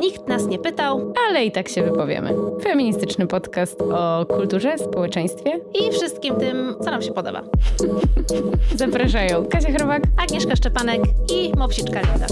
Nikt nas nie pytał, ale i tak się wypowiemy. Feministyczny podcast o kulturze, społeczeństwie i wszystkim tym, co nam się podoba. Zapraszają Kasia Chrobak, Agnieszka Szczepanek i Mopsiczka Linda.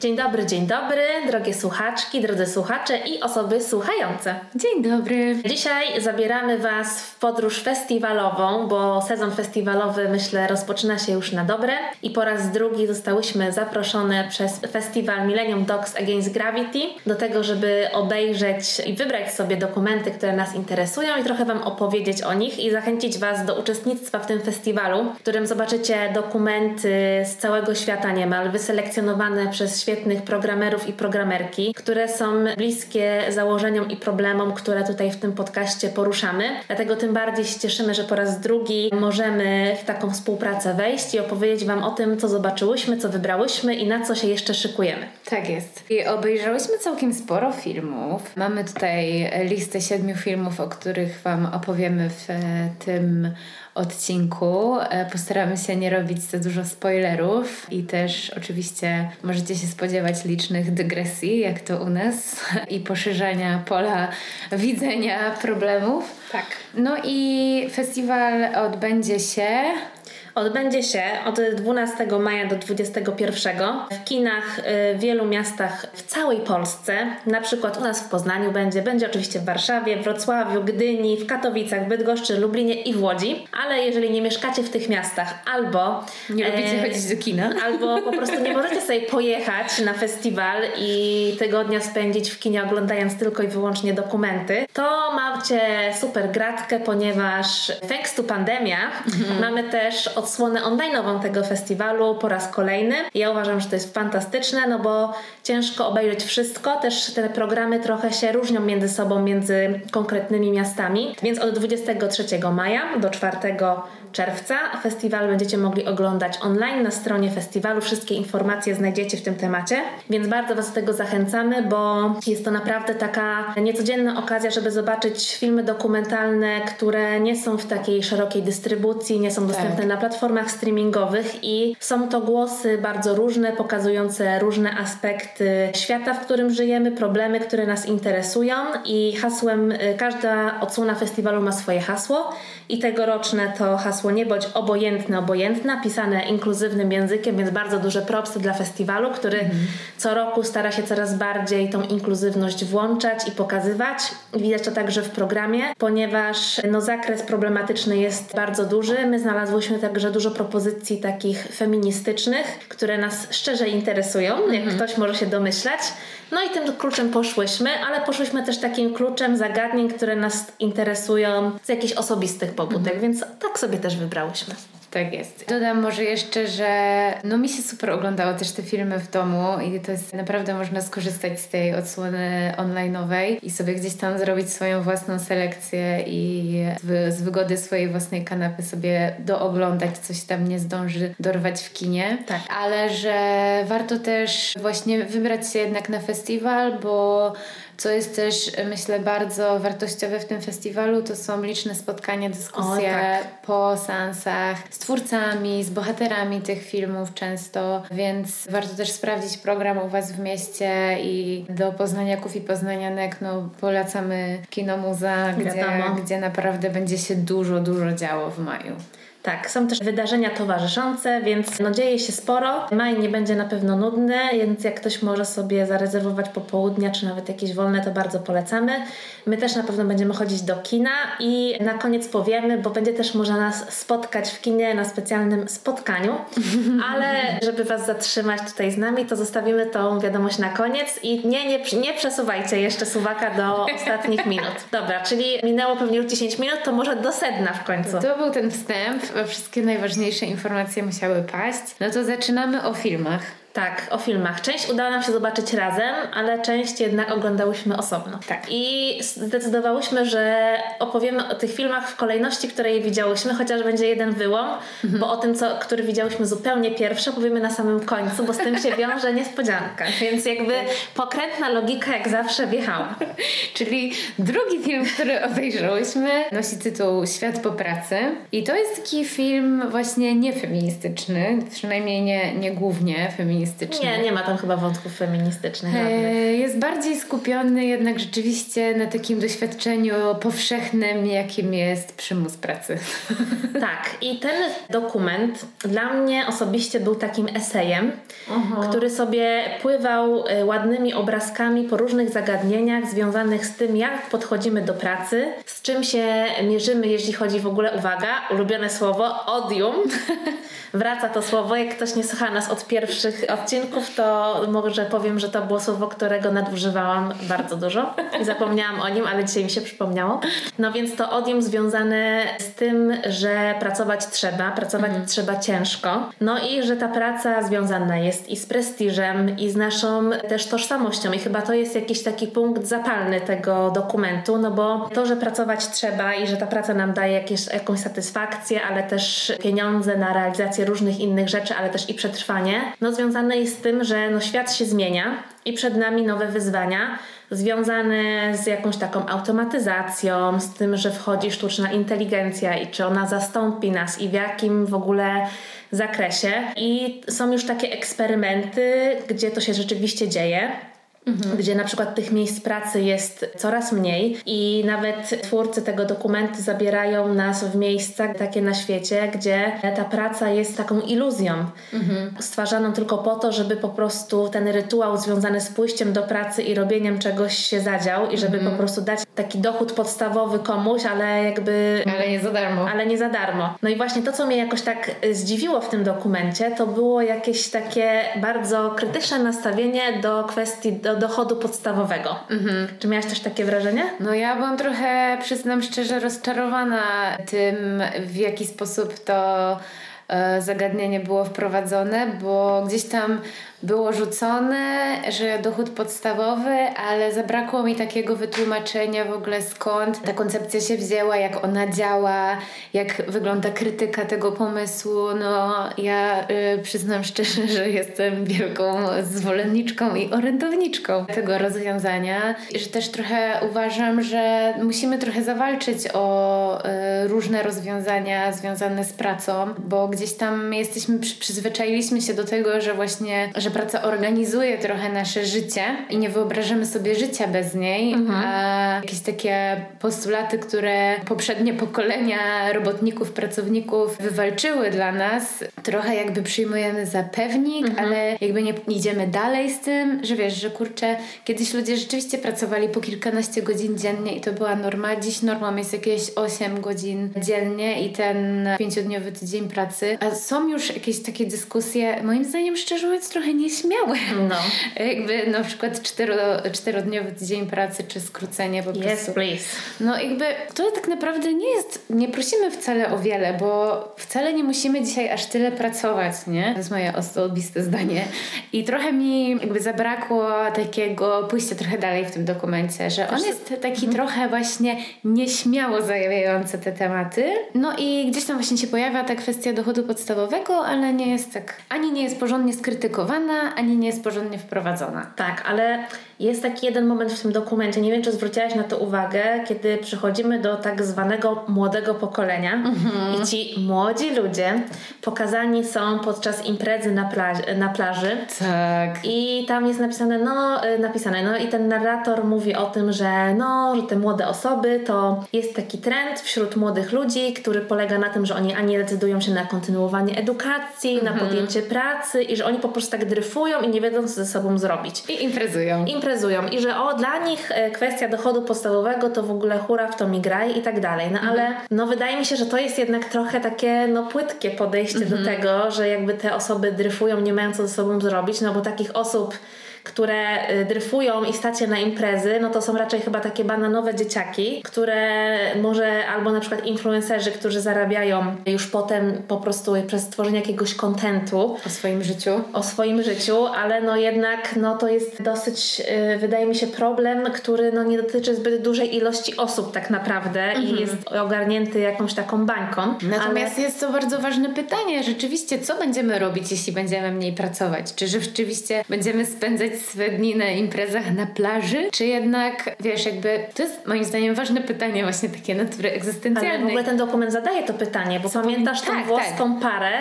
Dzień dobry, dzień dobry, drogie słuchaczki, drodzy słuchacze i osoby słuchające. Dzień dobry. Dzisiaj zabieramy Was w podróż festiwalową, bo sezon festiwalowy myślę rozpoczyna się już na dobre i po raz drugi zostałyśmy zaproszone przez festiwal Millennium Dogs Against Gravity do tego, żeby obejrzeć i wybrać sobie dokumenty, które nas interesują i trochę Wam opowiedzieć o nich i zachęcić Was do uczestnictwa w tym festiwalu, w którym zobaczycie dokumenty z całego świata niemal, wyselekcjonowane przez świetnych programerów i programerki, które są bliskie założeniom i problemom, które tutaj w tym podcaście poruszamy. Dlatego tym bardziej się cieszymy, że po raz drugi możemy w taką współpracę wejść i opowiedzieć Wam o tym, co zobaczyłyśmy, co wybrałyśmy i na co się jeszcze szykujemy. Tak jest. I obejrzałyśmy całkiem sporo filmów. Mamy tutaj listę siedmiu filmów, o których Wam opowiemy w tym odcinku. E, postaramy się nie robić za dużo spoilerów i też oczywiście możecie się spodziewać licznych dygresji, jak to u nas, i poszerzania pola widzenia problemów. Tak. No i festiwal odbędzie się Odbędzie się od 12 maja do 21 w kinach w wielu miastach w całej Polsce. Na przykład u nas w Poznaniu będzie, będzie oczywiście w Warszawie, Wrocławiu, Gdyni, w Katowicach, Bydgoszczy, Lublinie i w Łodzi. Ale jeżeli nie mieszkacie w tych miastach albo nie lubicie e, chodzić do kina, albo po prostu nie możecie sobie pojechać na festiwal i tygodnia spędzić w kinie oglądając tylko i wyłącznie dokumenty, to macie super gratkę, ponieważ thanks to pandemia mhm. mamy też od odsłonę online'ową tego festiwalu po raz kolejny. Ja uważam, że to jest fantastyczne, no bo ciężko obejrzeć wszystko. Też te programy trochę się różnią między sobą, między konkretnymi miastami. Więc od 23 maja do 4 czerwca. Festiwal będziecie mogli oglądać online na stronie festiwalu. Wszystkie informacje znajdziecie w tym temacie, więc bardzo Was do tego zachęcamy, bo jest to naprawdę taka niecodzienna okazja, żeby zobaczyć filmy dokumentalne, które nie są w takiej szerokiej dystrybucji, nie są dostępne tak. na platformach streamingowych i są to głosy bardzo różne, pokazujące różne aspekty świata, w którym żyjemy, problemy, które nas interesują i hasłem, y, każda odsłona festiwalu ma swoje hasło i tegoroczne to hasło nie bądź obojętny, obojętna, pisane inkluzywnym językiem, więc bardzo duże propsy dla festiwalu, który mm. co roku stara się coraz bardziej tą inkluzywność włączać i pokazywać. Widać to także w programie, ponieważ no, zakres problematyczny jest bardzo duży. My znalazłyśmy także dużo propozycji takich feministycznych, które nas szczerze interesują, mm. jak mhm. ktoś może się domyślać. No i tym kluczem poszłyśmy, ale poszłyśmy też takim kluczem zagadnień, które nas interesują z jakichś osobistych pobudek, mhm. więc tak sobie też wybrałyśmy. Tak jest. Dodam może jeszcze, że no mi się super oglądało też te filmy w domu i to jest naprawdę można skorzystać z tej odsłony online'owej i sobie gdzieś tam zrobić swoją własną selekcję i z wygody swojej własnej kanapy sobie dooglądać, coś tam nie zdąży dorwać w kinie. Tak. Ale że warto też właśnie wybrać się jednak na festiwal, bo co jest też, myślę, bardzo wartościowe w tym festiwalu, to są liczne spotkania, dyskusje o, tak. po seansach z twórcami, z bohaterami tych filmów często, więc warto też sprawdzić program u Was w mieście i do poznaniaków i poznanianek no, polecamy Kino Muza, gdzie, gdzie naprawdę będzie się dużo, dużo działo w maju. Tak, są też wydarzenia towarzyszące, więc no dzieje się sporo. Maj nie będzie na pewno nudny, więc jak ktoś może sobie zarezerwować popołudnia czy nawet jakieś wolne, to bardzo polecamy. My też na pewno będziemy chodzić do kina i na koniec powiemy, bo będzie też można nas spotkać w kinie na specjalnym spotkaniu, ale żeby Was zatrzymać tutaj z nami, to zostawimy tą wiadomość na koniec i nie, nie, nie przesuwajcie jeszcze suwaka do ostatnich minut. Dobra, czyli minęło pewnie już 10 minut, to może do sedna w końcu. To był ten wstęp wszystkie najważniejsze informacje musiały paść. No to zaczynamy o filmach. Tak, o filmach. Część udało nam się zobaczyć razem, ale część jednak oglądałyśmy osobno. Tak. I zdecydowałyśmy, że opowiemy o tych filmach w kolejności, której je widziałyśmy, chociaż będzie jeden wyłom, mhm. bo o tym, co, który widziałyśmy zupełnie pierwszy, opowiemy na samym końcu, bo z tym się wiąże niespodzianka. Więc jakby pokrętna logika jak zawsze wjechała. Czyli drugi film, który obejrzałyśmy, nosi tytuł Świat po pracy. I to jest taki film właśnie niefeministyczny, przynajmniej nie, nie głównie feministyczny Nie, nie ma tam chyba wątków feministycznych. Żadnych. Jest bardziej skupiony jednak rzeczywiście na takim doświadczeniu powszechnym, jakim jest przymus pracy. Tak, i ten dokument dla mnie osobiście był takim esejem, uh-huh. który sobie pływał e, ładnymi obrazkami po różnych zagadnieniach związanych z tym, jak podchodzimy do pracy, z czym się mierzymy, jeśli chodzi w ogóle, uwaga, ulubione słowo, odium. Wraca to słowo. Jak ktoś nie słucha nas od pierwszych odcinków, to może powiem, że to było słowo, którego nadużywałam bardzo dużo i zapomniałam o nim, ale dzisiaj mi się przypomniało. No więc to odium związane z tym, że pracować trzeba, pracować mm. trzeba ciężko. No i że ta praca związana jest i z prestiżem, i z naszą też tożsamością. I chyba to jest jakiś taki punkt zapalny tego dokumentu, no bo to, że pracować trzeba i że ta praca nam daje jakieś, jakąś satysfakcję, ale też pieniądze na realizację różnych innych rzeczy, ale też i przetrwanie, no związane jest z tym, że no świat się zmienia i przed nami nowe wyzwania związane z jakąś taką automatyzacją, z tym, że wchodzi sztuczna inteligencja i czy ona zastąpi nas i w jakim w ogóle zakresie. I są już takie eksperymenty, gdzie to się rzeczywiście dzieje mhm. gdzie na przykład tych miejsc pracy jest coraz mniej i nawet twórcy tego dokumentu zabierają nas w miejsca takie na świecie, gdzie ta praca jest taką iluzją, mhm. stwarzaną tylko po to, żeby po prostu ten rytuał związany z pójściem do pracy i robieniem czegoś się zadział i żeby mhm. po prostu dać taki dochód podstawowy komuś, ale jakby... Ale nie za darmo. Ale nie za darmo. No i właśnie to, co mnie jakoś tak zdziwiło w tym dokumencie, to było jakieś takie bardzo krytyczne nastawienie do kwestii, do dochodu podstawowego. Mhm. Czy miałaś też takie wrażenie? No ja byłam trochę, przyznam szczerze, rozczarowana tym, w jaki sposób to e, zagadnienie było wprowadzone, bo gdzieś tam było rzucone, że dochód podstawowy, ale zabrakło mi takiego wytłumaczenia w ogóle skąd ta koncepcja się wzięła, jak ona działa, jak wygląda krytyka tego pomysłu. No ja y, przyznam szczerze, że jestem wielką zwolenniczką i orędowniczką tego rozwiązania i że też trochę uważam, że musimy trochę zawalczyć o y, różne rozwiązania związane z pracą, bo gdzieś tam jesteśmy, przyzwyczailiśmy się do tego, że właśnie, że praca organizuje trochę nasze życie i nie wyobrażamy sobie życia bez niej, mhm. a jakieś takie postulaty, które poprzednie pokolenia robotników, pracowników wywalczyły dla nas, trochę jakby przyjmujemy za pewnik, mhm. ale jakby nie idziemy dalej z tym, że wiesz, że kurczę, kiedyś ludzie rzeczywiście pracowali po kilkanaście godzin dziennie i to była norma. Dziś normą jest jakieś 8 godzin dziennie i ten pięciodniowy tydzień pracy. A są już jakieś takie dyskusje, moim zdaniem szczerze mówiąc trochę nieśmiałe. No. jakby na przykład cztero, czterodniowy dzień pracy, czy skrócenie po prostu. Yes, please. No jakby to tak naprawdę nie jest, nie prosimy wcale o wiele, bo wcale nie musimy dzisiaj aż tyle pracować, nie? To jest moje osobiste zdanie. I trochę mi jakby zabrakło takiego pójścia trochę dalej w tym dokumencie, że on jest taki mhm. trochę właśnie nieśmiało zajawiający te tematy. No i gdzieś tam właśnie się pojawia ta kwestia dochodu podstawowego, ale nie jest tak, ani nie jest porządnie ani nie jest porządnie wprowadzona. Tak, ale jest taki jeden moment w tym dokumencie, nie wiem czy zwróciłaś na to uwagę, kiedy przychodzimy do tak zwanego młodego pokolenia mm-hmm. i ci młodzi ludzie pokazani są podczas imprezy na, na plaży. Tak. I tam jest napisane, no, y, napisane, no i ten narrator mówi o tym, że no, że te młode osoby to jest taki trend wśród młodych ludzi, który polega na tym, że oni ani decydują się na kontynuowanie edukacji, mm-hmm. na mhm. podjęcie pracy i że oni po prostu tak dryfują i nie wiedzą co ze sobą zrobić. I imprezują. Imprezują imprezują i że o, dla nich e, kwestia dochodu podstawowego to w ogóle hura w to mi graj i tak dalej. No ale mhm. no wydaje mi się, że to jest jednak trochę takie no płytkie podejście do mhm. tego, że jakby te osoby dryfują nie mają co ze sobą zrobić, no bo takich osób które y, dryfują i stacje na imprezy, no to są raczej chyba takie bananowe dzieciaki, które może albo na przykład influencerzy, którzy zarabiają już potem po prostu przez tworzenie jakiegoś kontentu o swoim życiu. O swoim życiu, ale no jednak no to jest dosyć, yy, wydaje mi się, problem, który no nie dotyczy zbyt dużej ilości osób tak naprawdę mhm. i jest ogarnięty jakąś taką bańką. Natomiast ale... jest to bardzo ważne pytanie, rzeczywiście, co będziemy robić, jeśli będziemy mniej pracować? Czy rzeczywiście będziemy spędzać swe dni na imprezach na plaży, czy jednak, wiesz, jakby, to jest moim zdaniem ważne pytanie właśnie takie natury egzystencjalnej. Ale w ogóle ten dokument zadaje to pytanie, bo Co pamiętasz tą tak, włoską tak. parę,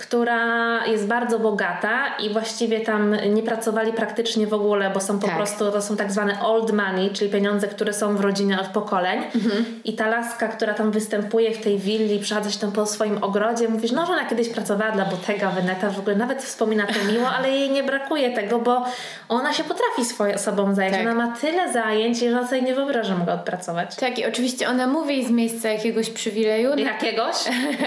która jest bardzo bogata i właściwie tam nie pracowali praktycznie w ogóle, bo są po tak. prostu, to są tak zwane old money, czyli pieniądze, które są w rodzinie od pokoleń. Mhm. I ta laska, która tam występuje w tej willi, przechadza się tam po swoim ogrodzie, mówisz, no, że ona kiedyś pracowała dla Bottega Veneta, w ogóle nawet wspomina to miło, ale jej nie brakuje tego, bo ona się potrafi swoją sobą zająć. Tak. Ona ma tyle zajęć, że ona sobie nie wyobraża mogła odpracować. Tak, i oczywiście ona mówi z miejsca jakiegoś przywileju. Jakiegoś?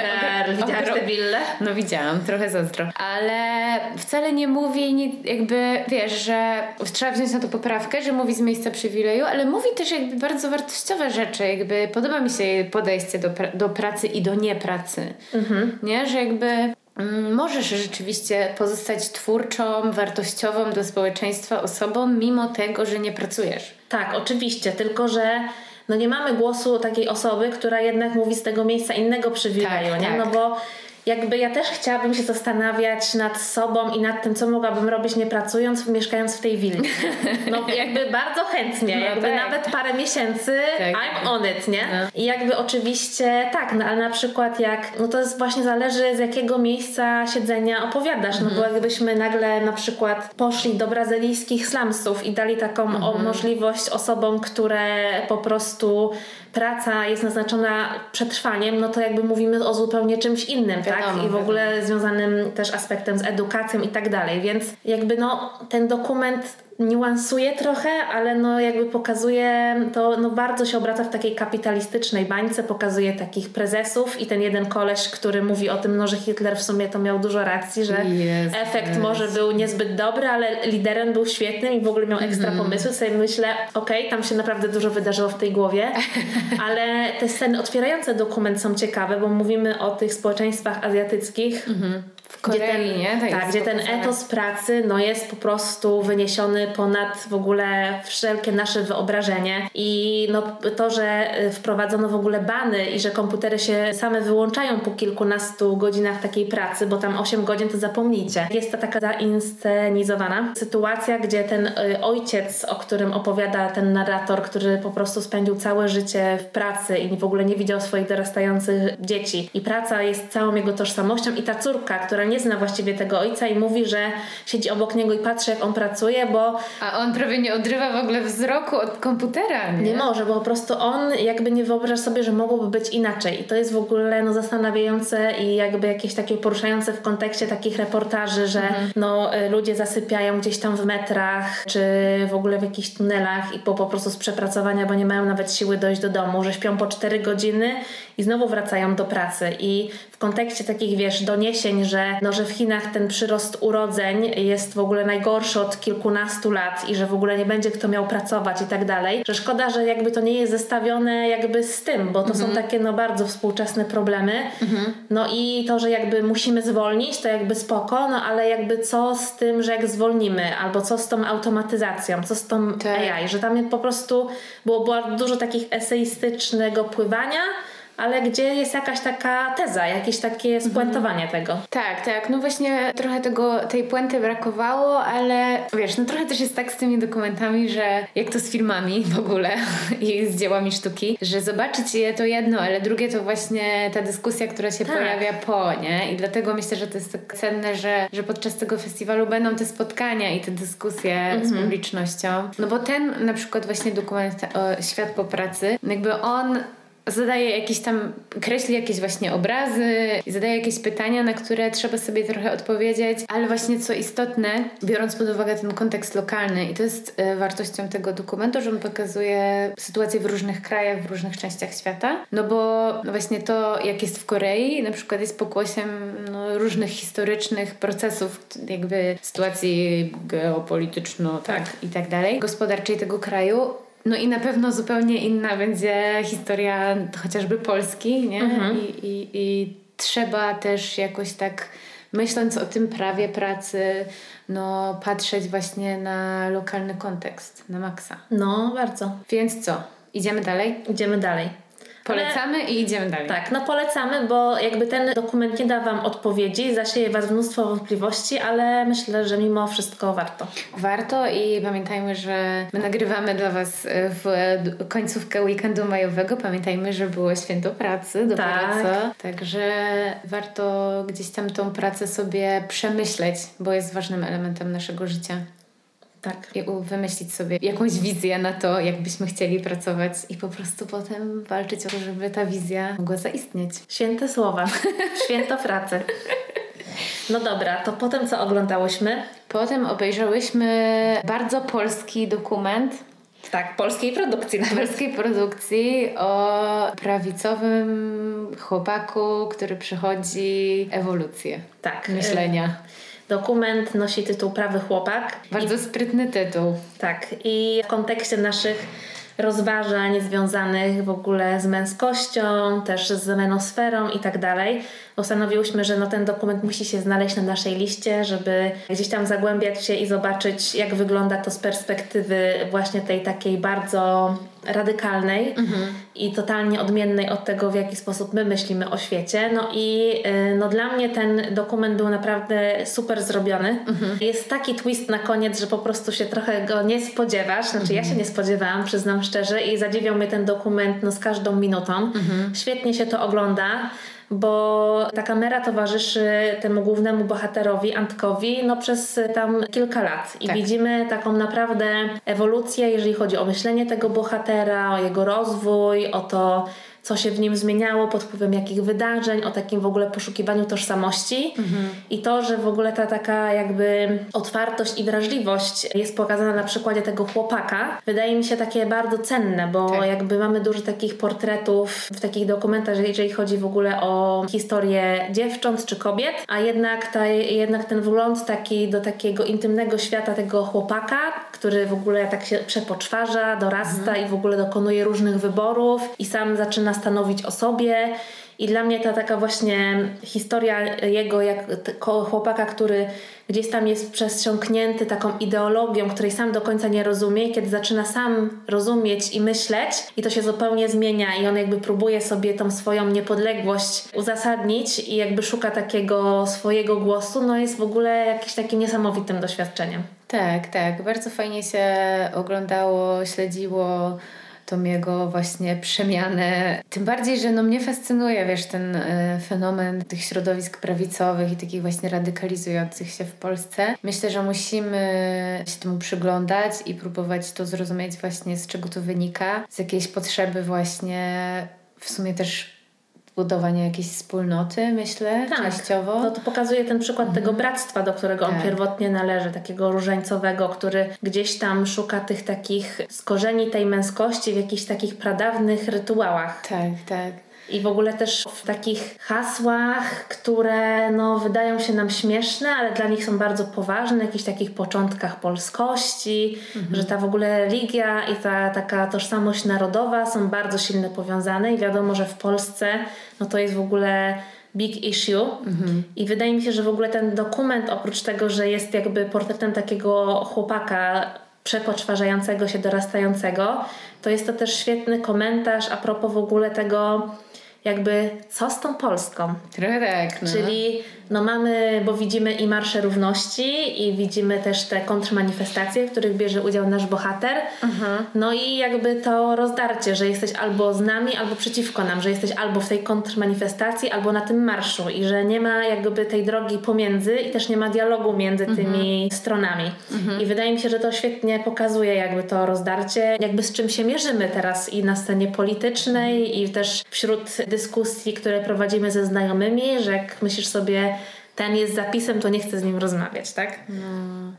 Widziałaś tę willę? No widziałam, trochę zazdro. Ale wcale nie mówi nie, jakby, wiesz, że trzeba wziąć na to poprawkę, że mówi z miejsca przywileju, ale mówi też jakby bardzo wartościowe rzeczy. Jakby podoba mi się jej podejście do, pra do pracy i do niepracy. Mhm. Nie? Że jakby mm, możesz rzeczywiście pozostać twórczą, wartościową dla społeczeństwa osobą, mimo tego, że nie pracujesz. Tak, oczywiście, tylko że no nie mamy głosu takiej osoby, która jednak mówi z tego miejsca innego przywileju, tak, nie? Tak. No bo jakby ja też chciałabym się zastanawiać nad sobą i nad tym, co mogłabym robić nie pracując, mieszkając w tej willi. No jakby bardzo chętnie, no jakby tak. nawet parę miesięcy tak. I'm on it, nie? No. I jakby oczywiście tak, no ale na przykład jak, no to jest właśnie zależy z jakiego miejsca siedzenia opowiadasz, mhm. no bo mhm. jakbyśmy nagle na przykład poszli do brazylijskich slumsów i dali taką mhm. możliwość osobom, które po prostu praca jest naznaczona przetrwaniem, no to jakby mówimy o zupełnie czymś innym, tak? Wiadomo, tak? I w ogóle związanym też aspektem z edukacją i tak dalej. Więc jakby no ten dokument niuansuje trochę, ale no jakby pokazuje to, no bardzo się obraca w takiej kapitalistycznej bańce, pokazuje takich prezesów i ten jeden koleś, który mówi o tym, no, że Hitler w sumie to miał dużo racji, że yes, efekt yes. może był niezbyt dobry, ale liderem był świetny i w ogóle miał ekstra mm. pomysły. Sobie myślę, okej, okay, tam się naprawdę dużo wydarzyło w tej głowie, ale te sceny otwierające dokument są ciekawe, bo mówimy o tych społeczeństwach azjatyckich, mm -hmm Korei, gdzie ten, nie? Tak, tak gdzie ten etos pracy no, jest po prostu wyniesiony ponad w ogóle wszelkie nasze wyobrażenie i no, to, że y, wprowadzono w ogóle bany i że komputery się same wyłączają po kilkunastu godzinach takiej pracy, bo tam 8 godzin to zapomnijcie. Jest to taka zainscenizowana sytuacja, gdzie ten y, ojciec, o którym opowiada ten narrator, który po prostu spędził całe życie w pracy i w ogóle nie widział swoich dorastających dzieci i praca jest całą jego tożsamością i ta córka, która która nie zna właściwie tego ojca i mówi, że siedzi obok niego i patrzy, jak on pracuje, bo. A on prawie nie odrywa w ogóle wzroku od komputera. Nie, nie może, bo po prostu on jakby nie wyobraża sobie, że mogłoby być inaczej. I to jest w ogóle no, zastanawiające i jakby jakieś takie poruszające w kontekście takich reportaży, że mhm. no, y, ludzie zasypiają gdzieś tam w metrach, czy w ogóle w jakichś tunelach i po, po prostu z przepracowania, bo nie mają nawet siły dojść do domu, że śpią po 4 godziny i znowu wracają do pracy. I w kontekście takich, wiesz, doniesień, że no, że w Chinach ten przyrost urodzeń jest w ogóle najgorszy od kilkunastu lat i że w ogóle nie będzie kto miał pracować i tak dalej, że szkoda, że jakby to nie jest zestawione jakby z tym, bo to mhm. są takie no bardzo współczesne problemy. Mhm. No i to, że jakby musimy zwolnić, to jakby spoko, no ale jakby co z tym, że jak zwolnimy, albo co z tą automatyzacją, co z tą tak. AI, że tam po prostu było, było dużo takich eseistycznego pływania, ale gdzie jest jakaś taka teza, jakieś takie mhm. spuentowanie tego. Tak, tak. No właśnie trochę tego, tej puenty brakowało, ale wiesz, no trochę też jest tak z tymi dokumentami, że jak to z filmami w ogóle i z dziełami sztuki, że zobaczyć je to jedno, ale drugie to właśnie ta dyskusja, która się tak. pojawia po, nie? I dlatego myślę, że to jest tak cenne, że, że podczas tego festiwalu będą te spotkania i te dyskusje mhm. z publicznością. No bo ten na przykład właśnie dokument o Świat po pracy, jakby on zadaje jakieś tam, kreśli jakieś właśnie obrazy, zadaje jakieś pytania, na które trzeba sobie trochę odpowiedzieć, ale właśnie co istotne, biorąc pod uwagę ten kontekst lokalny i to jest e, wartością tego dokumentu, że on pokazuje sytuację w różnych krajach, w różnych częściach świata, no bo właśnie to, jak jest w Korei, na przykład jest pokłosiem no, różnych historycznych procesów, jakby sytuacji geopolityczno, tak, i tak dalej, gospodarczej tego kraju, no i na pewno zupełnie inna będzie historia chociażby Polski, nie? Mhm. I, i, I trzeba też jakoś tak myśląc o tym prawie pracy, no patrzeć właśnie na lokalny kontekst, na maksa. No, bardzo. Więc co? Idziemy dalej? Idziemy dalej. Polecamy Ale, i idziemy dalej. Tak, no polecamy, bo jakby ten dokument nie da Wam odpowiedzi, zasieje Was mnóstwo wątpliwości, ale myślę, że mimo wszystko warto. Warto i pamiętajmy, że my nagrywamy dla Was w końcówkę weekendu majowego. Pamiętajmy, że było święto pracy do tak. pracy, także warto gdzieś tam tą pracę sobie przemyśleć, bo jest ważnym elementem naszego życia. Tak. I wymyślić sobie jakąś wizję na to, jakbyśmy chcieli pracować i po prostu potem walczyć o to, żeby ta wizja mogła zaistnieć. Święte słowa. Święto pracy. No dobra, to potem co oglądałyśmy? Potem obejrzałyśmy bardzo polski dokument. Tak, polskiej produkcji. Nawet. Polskiej produkcji o prawicowym chłopaku, który przychodzi ewolucję tak, myślenia. Dokument nosi tytuł Prawy Chłopak. Bardzo sprytny tytuł. Tak. I w kontekście naszych rozważań związanych w ogóle z męskością, też z menosferą i tak dalej, postanowiłyśmy, że no ten dokument musi się znaleźć na naszej liście, żeby gdzieś tam zagłębiać się i zobaczyć, jak wygląda to z perspektywy właśnie tej takiej bardzo radykalnej mhm. i totalnie odmiennej od tego, w jaki sposób my myślimy o świecie. No i y, no dla mnie ten dokument był naprawdę super zrobiony. Mhm. Jest taki twist na koniec, że po prostu się trochę go nie spodziewasz. Znaczy mhm. ja się nie spodziewałam, przyznam szczerze i zadziwiał mnie ten dokument no, z każdą minutą. Mhm. Świetnie się to ogląda bo ta kamera towarzyszy temu głównemu bohaterowi, Antkowi, no przez tam kilka lat. I tak. widzimy taką naprawdę ewolucję, jeżeli chodzi o myślenie tego bohatera, o jego rozwój, o to, co się w nim zmieniało pod wpływem jakich wydarzeń, o takim w ogóle poszukiwaniu tożsamości mhm. i to, że w ogóle ta taka jakby otwartość i wrażliwość jest pokazana na przykładzie tego chłopaka, wydaje mi się takie bardzo cenne, bo tak. jakby mamy dużo takich portretów w takich dokumentach, jeżeli chodzi w ogóle o historię dziewcząt czy kobiet, a jednak, ta, jednak ten wgląd taki do takiego intymnego świata tego chłopaka, który w ogóle tak się przepoczwarza, dorasta mhm. i w ogóle dokonuje różnych wyborów i sam zaczyna stanowić o sobie. I dla mnie ta taka właśnie historia jego, jak chłopaka, który gdzieś tam jest przesiąknięty taką ideologią, której sam do końca nie rozumie, kiedy zaczyna sam rozumieć i myśleć, i to się zupełnie zmienia, i on jakby próbuje sobie tą swoją niepodległość uzasadnić i jakby szuka takiego swojego głosu, no jest w ogóle jakimś takim niesamowitym doświadczeniem. Tak, tak. Bardzo fajnie się oglądało, śledziło tą jego właśnie przemianę. Tym bardziej, że no mnie fascynuje, wiesz, ten y, fenomen tych środowisk prawicowych i takich właśnie radykalizujących się w Polsce. Myślę, że musimy się temu przyglądać i próbować to zrozumieć właśnie z czego to wynika, z jakiejś potrzeby właśnie w sumie też budowania jakiejś wspólnoty, myślę, tak. częściowo. No to pokazuje ten przykład mhm. tego bractwa, do którego tak. on pierwotnie należy, takiego różańcowego, który gdzieś tam szuka tych takich skorzeni tej męskości w jakichś takich pradawnych rytuałach. Tak, tak i w ogóle też w takich hasłach, które no, wydają się nam śmieszne, ale dla nich są bardzo poważne, jakichś takich początkach polskości, mhm. że ta w ogóle religia i ta taka tożsamość narodowa są bardzo silnie powiązane i wiadomo, że w Polsce no, to jest w ogóle big issue mhm. i wydaje mi się, że w ogóle ten dokument oprócz tego, że jest jakby portretem takiego chłopaka przepoczwarzającego się, dorastającego, to jest to też świetny komentarz a propos w ogóle tego jakby co z tą Polską. Trochę tak. No. Czyli no mamy, bo widzimy i Marsze Równości i widzimy też te kontrmanifestacje, w których bierze udział nasz bohater. Mhm. No i jakby to rozdarcie, że jesteś albo z nami, albo przeciwko nam, że jesteś albo w tej kontrmanifestacji, albo na tym marszu i że nie ma jakby tej drogi pomiędzy i też nie ma dialogu między mhm. tymi stronami. Mhm. I wydaje mi się, że to świetnie pokazuje jakby to rozdarcie, jakby z czym się mierzymy teraz i na scenie politycznej i też wśród dyskusji, które prowadzimy ze znajomymi, że jak myślisz sobie ten jest zapisem, to nie chcę z nim rozmawiać, tak? No,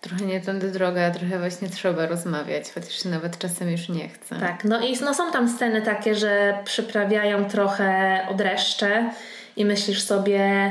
trochę nie tędy droga, trochę właśnie trzeba rozmawiać, chociaż nawet czasem już nie chcę. Tak, no i no, są tam sceny takie, że przyprawiają trochę odreszcze i myślisz sobie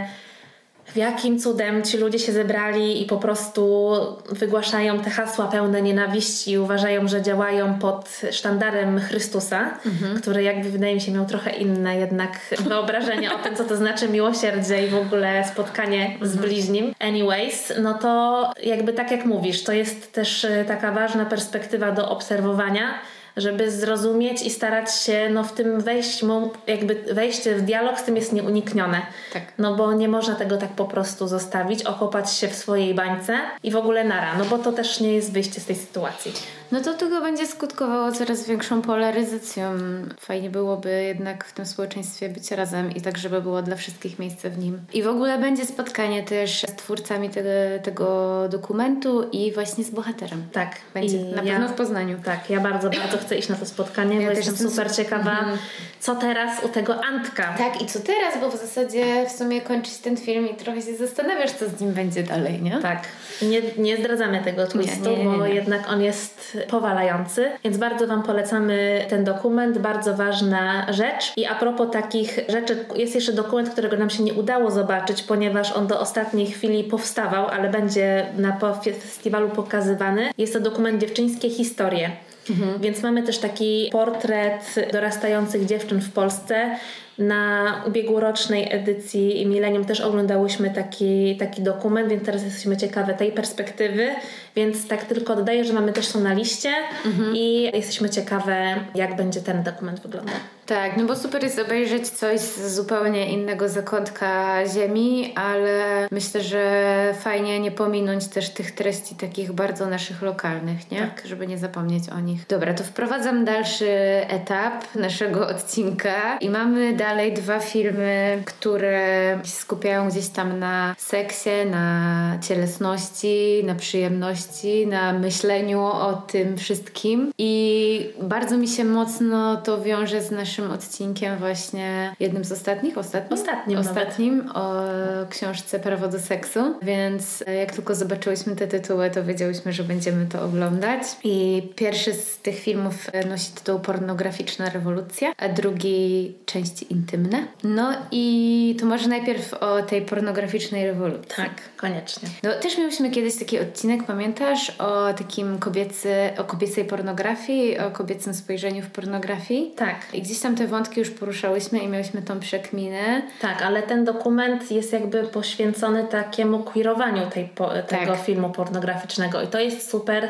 jakim cudem ci ludzie się zebrali i po prostu wygłaszają te hasła pełne nienawiści i uważają, że działają pod sztandarem Chrystusa, mhm. który jakby wydaje mi się miał trochę inne jednak wyobrażenie o tym, co to znaczy miłosierdzie i w ogóle spotkanie mhm. z bliźnim. Anyways, no to jakby tak jak mówisz, to jest też e, taka ważna perspektywa do obserwowania, żeby zrozumieć i starać się no, w tym wejść, jakby wejście w dialog z tym jest nieuniknione. Tak. No bo nie można tego tak po prostu zostawić, okopać się w swojej bańce i w ogóle nara, no bo to też nie jest wyjście z tej sytuacji. No to tylko będzie skutkowało coraz większą polaryzacją. Fajnie byłoby jednak w tym społeczeństwie być razem i tak, żeby było dla wszystkich miejsce w nim. I w ogóle będzie spotkanie też z twórcami tego, tego dokumentu i właśnie z bohaterem. Tak. Będzie I na ja, pewno w Poznaniu. Tak, ja bardzo, bardzo chcę iść na to spotkanie, ja bo jestem super ciekawa, mhm. co teraz u tego Antka. Tak, i co teraz, bo w zasadzie w sumie kończyć ten film i trochę się zastanawiasz, co z nim będzie dalej, nie? Tak. Nie, nie zdradzamy tego twistu, nie, nie, bo jednak on jest powalający, więc bardzo Wam polecamy ten dokument, bardzo ważna rzecz. I a propos takich rzeczy, jest jeszcze dokument, którego nam się nie udało zobaczyć, ponieważ on do ostatniej chwili powstawał, ale będzie na festiwalu pokazywany. Jest to dokument Dziewczyńskie Historie. Mhm. Więc mamy też taki portret dorastających dziewczyn w Polsce. Na ubiegłorocznej edycji Milenium też oglądałyśmy taki, taki dokument, więc teraz jesteśmy ciekawe tej perspektywy. Więc tak tylko dodaję, że mamy też to na liście mhm. i jesteśmy ciekawe, jak będzie ten dokument wyglądał. Tak, no bo super jest obejrzeć coś z zupełnie innego zakątka ziemi, ale myślę, że fajnie nie pominąć też tych treści takich bardzo naszych lokalnych, nie? Tak. Żeby nie zapomnieć o nich. Dobra, to wprowadzam dalszy etap naszego odcinka i mamy dalej dwa filmy, które skupiają gdzieś tam na seksie, na cielesności, na przyjemności, na myśleniu o tym wszystkim i bardzo mi się mocno to wiąże z naszym pierwszym odcinkiem właśnie, jednym z ostatnich, ostatnim? Ostatnim Ostatnim nawet. o książce Prawo do seksu, więc jak tylko zobaczyłyśmy te tytuły, to wiedziałyśmy, że będziemy to oglądać. I pierwszy z tych filmów nosi tytuł Pornograficzna rewolucja, a drugi części intymne. No i to może najpierw o tej pornograficznej rewolucji. Tak, koniecznie. No też mieliśmy kiedyś taki odcinek, pamiętasz, o takim kobiecy, o kobiecej pornografii, o kobiecym spojrzeniu w pornografii. Tak. I gdzieś tam te wątki już poruszałyśmy i miałyśmy tą przekminę. Tak, ale ten dokument jest jakby poświęcony takiemu queerowaniu tej, po, tego tak. filmu pornograficznego i to jest super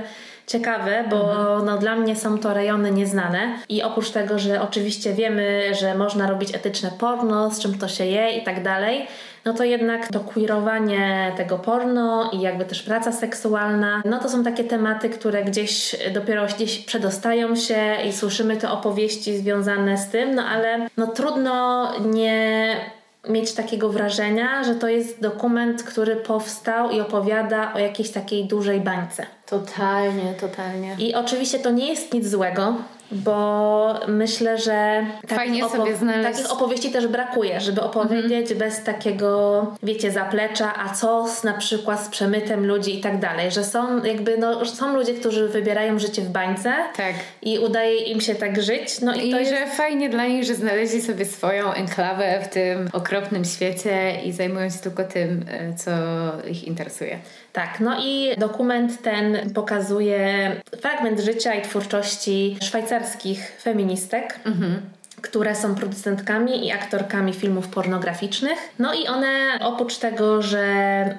ciekawe, bo mhm. no, dla mnie są to rejony nieznane i oprócz tego, że oczywiście wiemy, że można robić etyczne porno, z czym to się je i tak dalej, no to jednak to queerowanie tego porno i jakby też praca seksualna, no to są takie tematy, które gdzieś dopiero gdzieś przedostają się i słyszymy te opowieści związane z tym, no ale no trudno nie mieć takiego wrażenia, że to jest dokument, który powstał i opowiada o jakiejś takiej dużej bańce. Totalnie, totalnie. I oczywiście to nie jest nic złego, bo myślę, że Fajnie opo- takich opowieści też brakuje, żeby opowiedzieć mhm. bez takiego, wiecie, zaplecza, a co z, na przykład z przemytem ludzi i tak dalej, że są jakby, no, są ludzie, którzy wybierają życie w bańce tak. i udaje im się tak żyć. No i, I to jest... że fajnie dla nich, że znaleźli sobie swoją enklawę w tym okropnym świecie i zajmują się tylko tym, e, co ich interesuje. Tak, no i dokument ten pokazuje fragment życia i twórczości szwajcarskich feministek. Mhm które są producentkami i aktorkami filmów pornograficznych. No i one oprócz tego, że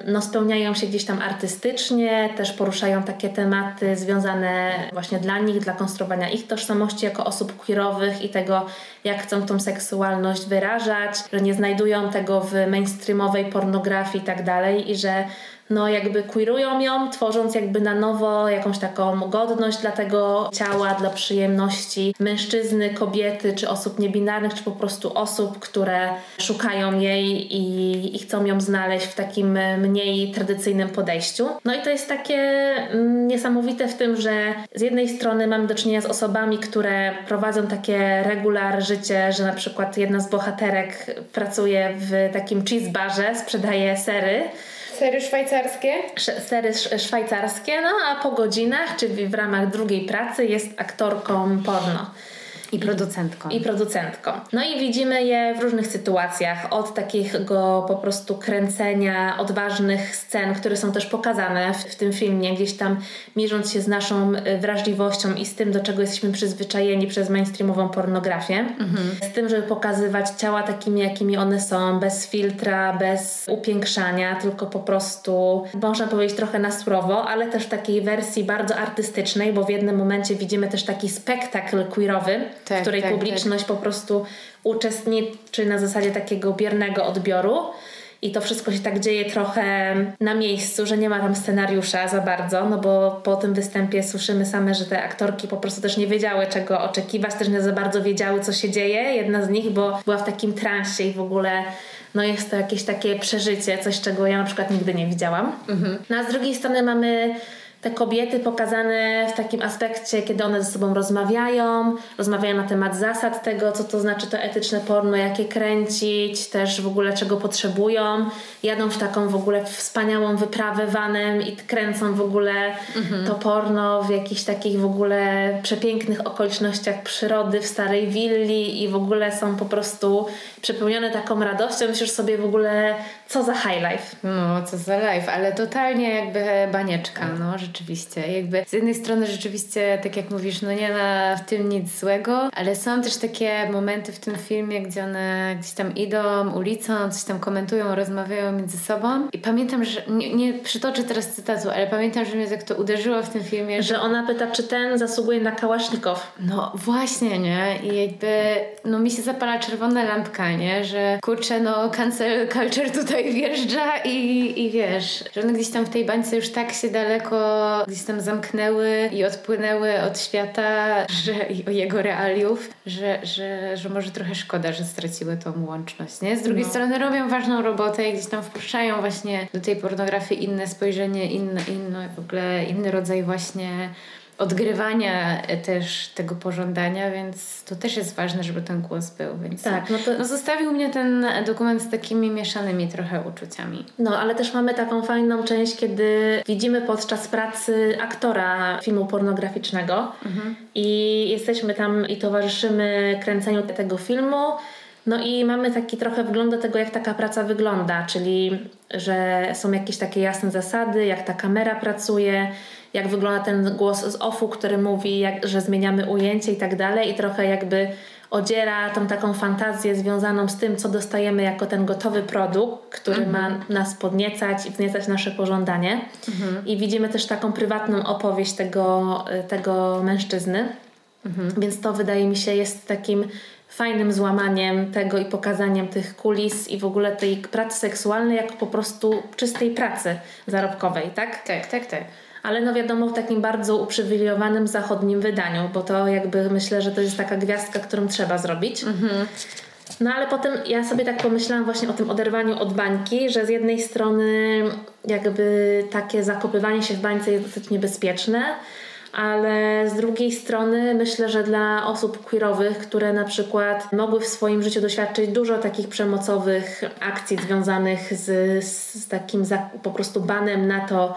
no spełniają się gdzieś tam artystycznie, też poruszają takie tematy związane właśnie dla nich, dla konstruowania ich tożsamości jako osób queerowych i tego, jak chcą tą seksualność wyrażać, że nie znajdują tego w mainstreamowej pornografii i tak dalej i że no jakby queerują ją, tworząc jakby na nowo jakąś taką godność dla tego ciała, dla przyjemności mężczyzny, kobiety, czy osób niebinarnych, czy po prostu osób, które szukają jej i, i chcą ją znaleźć w takim mniej tradycyjnym podejściu. No i to jest takie mm, niesamowite w tym, że z jednej strony mamy do czynienia z osobami, które prowadzą takie regular życie, że na przykład jedna z bohaterek pracuje w takim cheese barze, sprzedaje sery, Sery szwajcarskie? Sery szwajcarskie, no a po godzinach, czyli w ramach drugiej pracy jest aktorką porno. I producentką. I producentką. No i widzimy je w różnych sytuacjach. Od takiego po prostu kręcenia odważnych scen, które są też pokazane w, w tym filmie, gdzieś tam mierząc się z naszą y, wrażliwością i z tym, do czego jesteśmy przyzwyczajeni przez mainstreamową pornografię. Mhm. Z tym, żeby pokazywać ciała takimi, jakimi one są, bez filtra, bez upiększania, tylko po prostu, można powiedzieć, trochę na surowo, ale też w takiej wersji bardzo artystycznej, bo w jednym momencie widzimy też taki spektakl queerowy, tak, w której tak, publiczność tak. po prostu uczestniczy na zasadzie takiego biernego odbioru. I to wszystko się tak dzieje trochę na miejscu, że nie ma tam scenariusza za bardzo, no bo po tym występie słyszymy same, że te aktorki po prostu też nie wiedziały czego oczekiwać, też nie za bardzo wiedziały co się dzieje. Jedna z nich, bo była w takim transie i w ogóle no jest to jakieś takie przeżycie, coś czego ja na przykład nigdy nie widziałam. Mhm. No a z drugiej strony mamy te kobiety pokazane w takim aspekcie, kiedy one ze sobą rozmawiają, rozmawiają na temat zasad tego, co to znaczy to etyczne porno, jakie kręcić, też w ogóle czego potrzebują. Jadą w taką w ogóle wspaniałą wyprawę vanem i kręcą w ogóle mhm. to porno w jakichś takich w ogóle przepięknych okolicznościach przyrody, w starej willi i w ogóle są po prostu przepełnione taką radością. Myślisz sobie w ogóle, co za high life. No, co za life, ale totalnie jakby banieczka, no, rzeczywiście. Jakby z jednej strony rzeczywiście, tak jak mówisz, no nie ma w tym nic złego, ale są też takie momenty w tym filmie, gdzie one gdzieś tam idą ulicą, coś tam komentują, rozmawiają między sobą i pamiętam, że nie, nie przytoczę teraz cytatu, ale pamiętam, że mnie tak to uderzyło w tym filmie, że, że ona pyta, czy ten zasługuje na kałasznikow. No właśnie, nie? I jakby, no mi się zapala czerwona lampka, nie? Że kurczę, no cancel culture tutaj wjeżdża i, i wiesz, że one gdzieś tam w tej bańce już tak się daleko gdzieś tam zamknęły i odpłynęły od świata że, i jego realiów, że, że, że może trochę szkoda, że straciły tą łączność. Nie? Z drugiej no. strony robią ważną robotę i gdzieś tam wpuszczają właśnie do tej pornografii inne spojrzenie, inne, inne w ogóle inny rodzaj właśnie odgrywania też tego pożądania, więc to też jest ważne, żeby ten głos był. Więc tak, no, to... no zostawił mnie ten dokument z takimi mieszanymi trochę uczuciami. No, ale też mamy taką fajną część, kiedy widzimy podczas pracy aktora filmu pornograficznego mhm. i jesteśmy tam i towarzyszymy kręceniu tego filmu. No i mamy taki trochę wgląd do tego, jak taka praca wygląda, czyli że są jakieś takie jasne zasady, jak ta kamera pracuje, jak wygląda ten głos z offu, który mówi, jak, że zmieniamy ujęcie i tak dalej i trochę jakby odziera tą taką fantazję związaną z tym, co dostajemy jako ten gotowy produkt, który mhm. ma nas podniecać i wzniecać nasze pożądanie. Mhm. I widzimy też taką prywatną opowieść tego, tego mężczyzny. Mhm. Więc to wydaje mi się jest takim fajnym złamaniem tego i pokazaniem tych kulis i w ogóle tej pracy seksualnej jako po prostu czystej pracy zarobkowej, tak? Tak, tak, tak ale no wiadomo w takim bardzo uprzywilejowanym zachodnim wydaniu, bo to jakby myślę, że to jest taka gwiazdka, którą trzeba zrobić. Mhm. No ale potem ja sobie tak pomyślałam właśnie o tym oderwaniu od bańki, że z jednej strony jakby takie zakopywanie się w bańce jest dosyć niebezpieczne, ale z drugiej strony myślę, że dla osób queerowych, które na przykład mogły w swoim życiu doświadczyć dużo takich przemocowych akcji związanych z, z takim za, po prostu banem na to,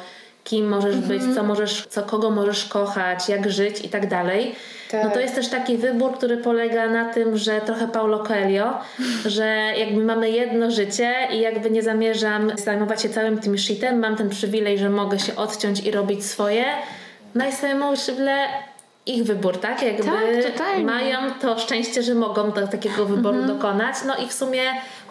kim możesz mhm. być, co możesz, co, kogo możesz kochać, jak żyć i tak dalej. Tak. No to jest też taki wybór, który polega na tym, że trochę Paulo Coelho, że jakby mamy jedno życie i jakby nie zamierzam zajmować się całym tym shitem, mam ten przywilej, że mogę się odciąć i robić swoje. No i sobie możliwe ich wybór, tak? Jakby tak, mają to szczęście, że mogą do takiego wyboru mhm. dokonać. No i w sumie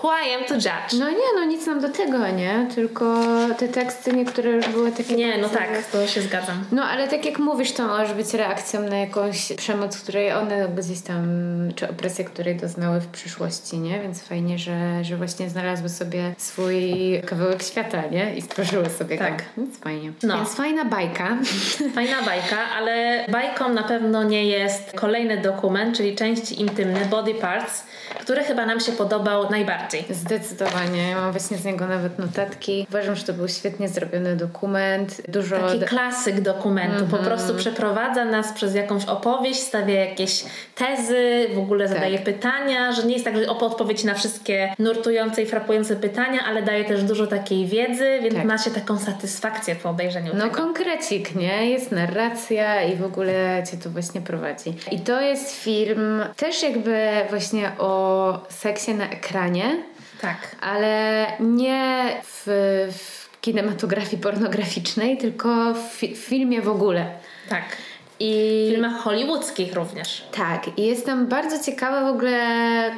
who I am to judge. No nie, no nic nam do tego, nie? Tylko te teksty niektóre już były takie... Nie, no tak, to się zgadzam. No ale tak jak mówisz, to może być reakcją na jakąś przemoc, której one gdzieś tam, czy opresję, której doznały w przyszłości, nie? Więc fajnie, że, że właśnie znalazły sobie swój kawałek świata, nie? I stworzyły sobie tak. Go. Więc fajnie. No. Więc fajna bajka. Fajna bajka, ale bajką na pewno nie jest kolejny dokument, czyli części intymne, Body Parts, który chyba nam się podobał najbardziej najbardziej. Zdecydowanie. Ja mam właśnie z niego nawet notatki. Uważam, że to był świetnie zrobiony dokument. Dużo... Taki klasyk dokumentu. Mm -hmm. Po mhm. prostu przeprowadza nas przez jakąś opowieść, stawia jakieś tezy, w ogóle zadaje tak. pytania, że nie jest tak, że odpowiedź na wszystkie nurtujące i frapujące pytania, ale daje też dużo takiej wiedzy, więc tak. ma się taką satysfakcję po obejrzeniu no, tego. No konkrecik, nie? Jest narracja i w ogóle cię to właśnie prowadzi. I to jest film też jakby właśnie o seksie na ekranie. Tak. Ale nie w, w kinematografii pornograficznej, tylko w, fi w filmie w ogóle. Tak. I w filmach hollywoodzkich również. Tak, i jest tam bardzo ciekawa w ogóle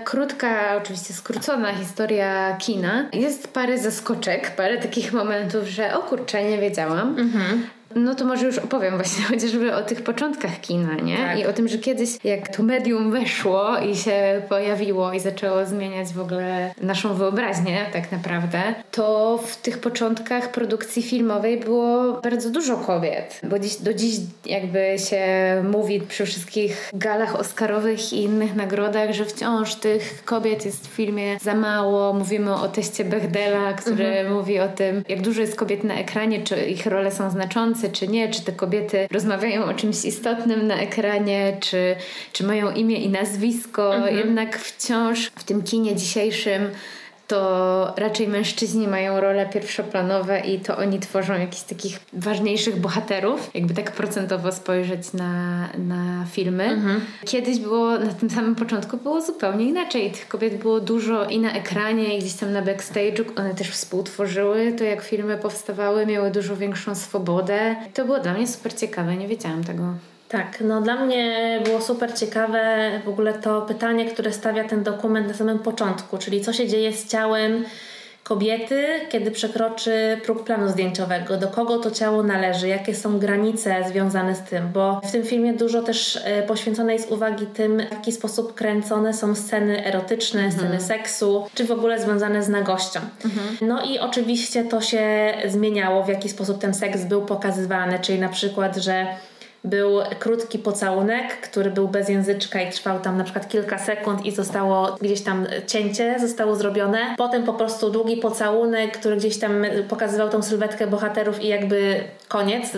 krótka, oczywiście skrócona historia kina. Jest parę zaskoczek, parę takich momentów, że o kurczę, nie wiedziałam. Mhm. No to może już opowiem właśnie chociażby o tych początkach kina, nie? Tak. I o tym, że kiedyś jak to medium weszło i się pojawiło i zaczęło zmieniać w ogóle naszą wyobraźnię tak naprawdę, to w tych początkach produkcji filmowej było bardzo dużo kobiet. Bo dziś, do dziś jakby się mówi przy wszystkich galach oscarowych i innych nagrodach, że wciąż tych kobiet jest w filmie za mało. Mówimy o teście Bechdela, który mhm. mówi o tym, jak dużo jest kobiet na ekranie, czy ich role są znaczące czy nie, czy te kobiety rozmawiają o czymś istotnym na ekranie, czy, czy mają imię i nazwisko. Mhm. Jednak wciąż w tym kinie dzisiejszym to raczej mężczyźni mają role pierwszoplanowe i to oni tworzą jakichś takich ważniejszych bohaterów, jakby tak procentowo spojrzeć na, na filmy. Mhm. Kiedyś było, na tym samym początku było zupełnie inaczej. Tych kobiet było dużo i na ekranie, i gdzieś tam na backstage'u. One też współtworzyły to, jak filmy powstawały, miały dużo większą swobodę. To było dla mnie super ciekawe, nie wiedziałam tego. Tak, no dla mnie było super ciekawe w ogóle to pytanie, które stawia ten dokument na samym początku, czyli co się dzieje z ciałem kobiety, kiedy przekroczy próg planu zdjęciowego, do kogo to ciało należy, jakie są granice związane z tym, bo w tym filmie dużo też e, poświęcone jest uwagi tym, w jaki sposób kręcone są sceny erotyczne, mhm. sceny seksu, czy w ogóle związane z nagością. Mhm. No i oczywiście to się zmieniało, w jaki sposób ten seks był pokazywany, czyli na przykład, że był krótki pocałunek, który był bez języczka i trwał tam na przykład kilka sekund i zostało gdzieś tam cięcie zostało zrobione. Potem po prostu długi pocałunek, który gdzieś tam pokazywał tą sylwetkę bohaterów i jakby koniec.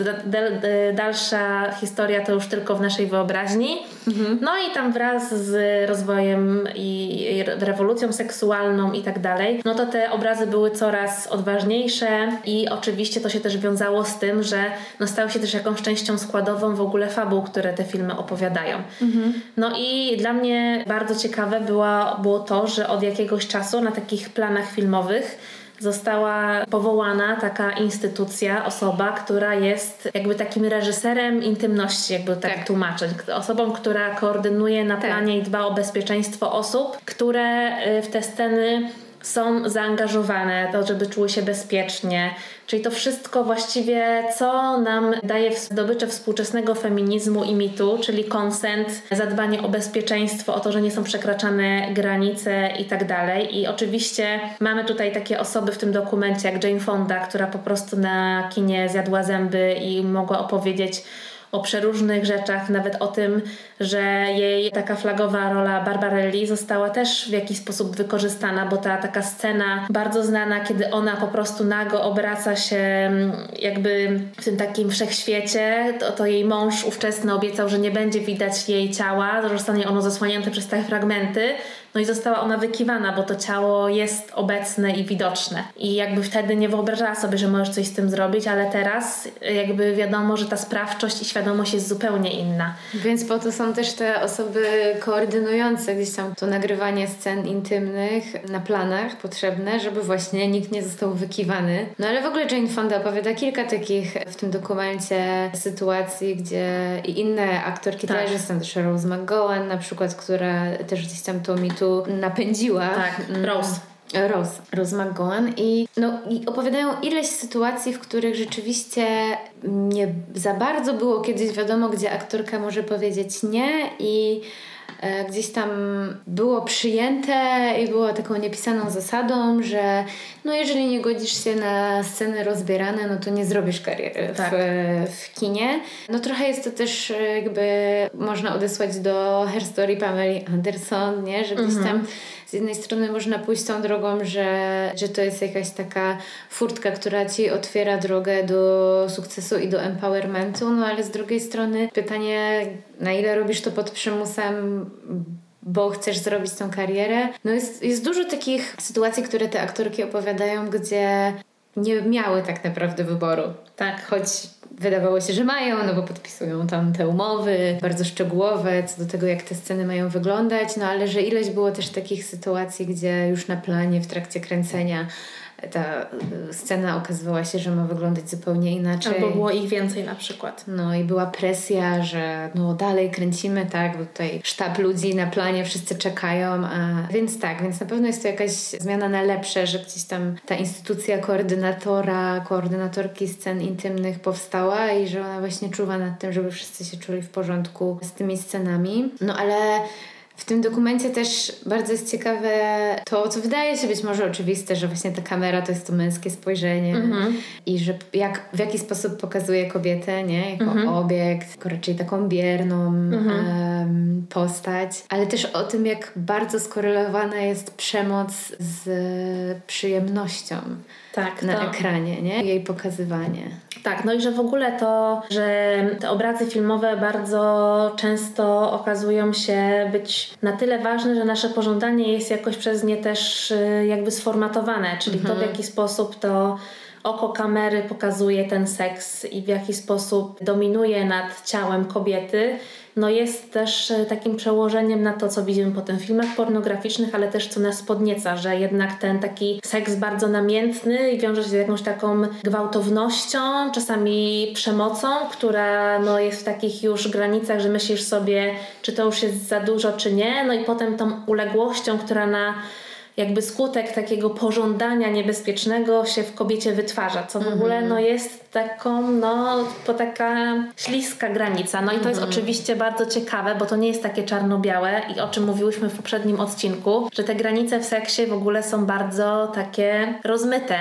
Dalsza historia to już tylko w naszej wyobraźni. Mhm. No i tam wraz z rozwojem i rewolucją seksualną i tak dalej, no to te obrazy były coraz odważniejsze i oczywiście to się też wiązało z tym, że no stały się też jakąś częścią składową w ogóle fabuł, które te filmy opowiadają. Mhm. No i dla mnie bardzo ciekawe było, było to, że od jakiegoś czasu na takich planach filmowych została powołana taka instytucja, osoba, która jest jakby takim reżyserem intymności, jakby tak, tak. tłumaczyć. Osobą, która koordynuje na tak. planie tak. i dba o bezpieczeństwo osób, które y, w te sceny są zaangażowane, to żeby czuły się bezpiecznie. Czyli to wszystko właściwie, co nam daje zdobycze współczesnego feminizmu i mitu, czyli konsent, zadbanie o bezpieczeństwo, o to, że nie są przekraczane granice i tak dalej. I oczywiście mamy tutaj takie osoby w tym dokumencie jak Jane Fonda, która po prostu na kinie zjadła zęby i mogła opowiedzieć o przeróżnych rzeczach, nawet o tym, że jej taka flagowa rola Barbarelli została też w jakiś sposób wykorzystana, bo ta taka scena bardzo znana, kiedy ona po prostu nago obraca się mm, jakby w tym takim wszechświecie, to, to jej mąż ówczesny obiecał, że nie będzie widać jej ciała, że zostanie ono zasłanięte przez te fragmenty, no i została ona wykiwana, bo to ciało jest obecne i widoczne. I jakby wtedy nie wyobrażała sobie, że możesz coś z tym zrobić, ale teraz jakby wiadomo, że ta sprawczość i świadomość jest zupełnie inna. Więc po to są też te osoby koordynujące gdzieś tam to nagrywanie scen intymnych na planach potrzebne, żeby właśnie nikt nie został wykiwany. No ale w ogóle Jane Fonda opowiada kilka takich w tym dokumencie sytuacji, gdzie i inne aktorki tak. też, są też Rose McGowan na przykład, która też gdzieś tam to mi tu napędziła. Tak, mm. Rose. Rose, Rose McGowan i, no, i opowiadają ileś sytuacji, w których rzeczywiście nie za bardzo było kiedyś wiadomo, gdzie aktorka może powiedzieć nie i gdzieś tam było przyjęte i było taką niepisaną zasadą, że no jeżeli nie godzisz się na sceny rozbierane, no to nie zrobisz kariery tak. w, w kinie. No trochę jest to też jakby można odesłać do Her Story Pameli Anderson, nie? Że gdzieś tam mhm z jednej strony można pójść tą drogą, że, że to jest jakaś taka furtka, która ci otwiera drogę do sukcesu i do empowermentu, no ale z drugiej strony pytanie, na ile robisz to pod przymusem bo chcesz zrobić tą karierę. No jest, jest dużo takich sytuacji, które te aktorki opowiadają, gdzie nie miały tak naprawdę wyboru. Tak. Choć wydawało się, że mają, no bo podpisują tam te umowy bardzo szczegółowe co do tego, jak te sceny mają wyglądać, no ale że ileś było też takich sytuacji, gdzie już na planie w trakcie kręcenia ta y, scena okazywała się, że ma wyglądać zupełnie inaczej. Albo było ich więcej na przykład. No i była presja, że no dalej kręcimy, tak, bo tutaj sztab ludzi na planie, wszyscy czekają, a więc tak, więc na pewno jest to jakaś zmiana na lepsze, że gdzieś tam ta instytucja koordynatora, koordynatorki scen intymnych powstała i że ona właśnie czuwa nad tym, żeby wszyscy się czuli w porządku z tymi scenami. No ale w tym dokumencie też bardzo jest ciekawe to, co wydaje się być może oczywiste, że właśnie ta kamera to jest to męskie spojrzenie mm-hmm. i że jak, w jaki sposób pokazuje kobietę, nie? Jako mm-hmm. obiekt, jako raczej taką bierną mm-hmm. um, postać, ale też o tym, jak bardzo skorelowana jest przemoc z przyjemnością tak, na to... ekranie, nie? Jej pokazywanie. Tak, no i że w ogóle to, że te obrazy filmowe bardzo często okazują się być na tyle ważne, że nasze pożądanie jest jakoś przez nie też y, jakby sformatowane, czyli mhm. to w mhm. jaki sposób to oko kamery pokazuje ten seks i w jaki sposób dominuje nad ciałem kobiety no jest też e, takim przełożeniem na to, co widzimy po tych filmach pornograficznych, ale też co nas podnieca, że jednak ten taki seks bardzo namiętny wiąże się z jakąś taką gwałtownością, czasami przemocą, która no jest w takich już granicach, że myślisz sobie, czy to już jest za dużo, czy nie, no i potem tą uległością, która na jakby skutek takiego pożądania niebezpiecznego się w kobiecie wytwarza, co w mm -hmm. ogóle no, jest taką, no, to taka śliska granica. No i to jest mm -hmm. oczywiście bardzo ciekawe, bo to nie jest takie czarno-białe i o czym mówiłyśmy w poprzednim odcinku, że te granice w seksie w ogóle są bardzo takie rozmyte.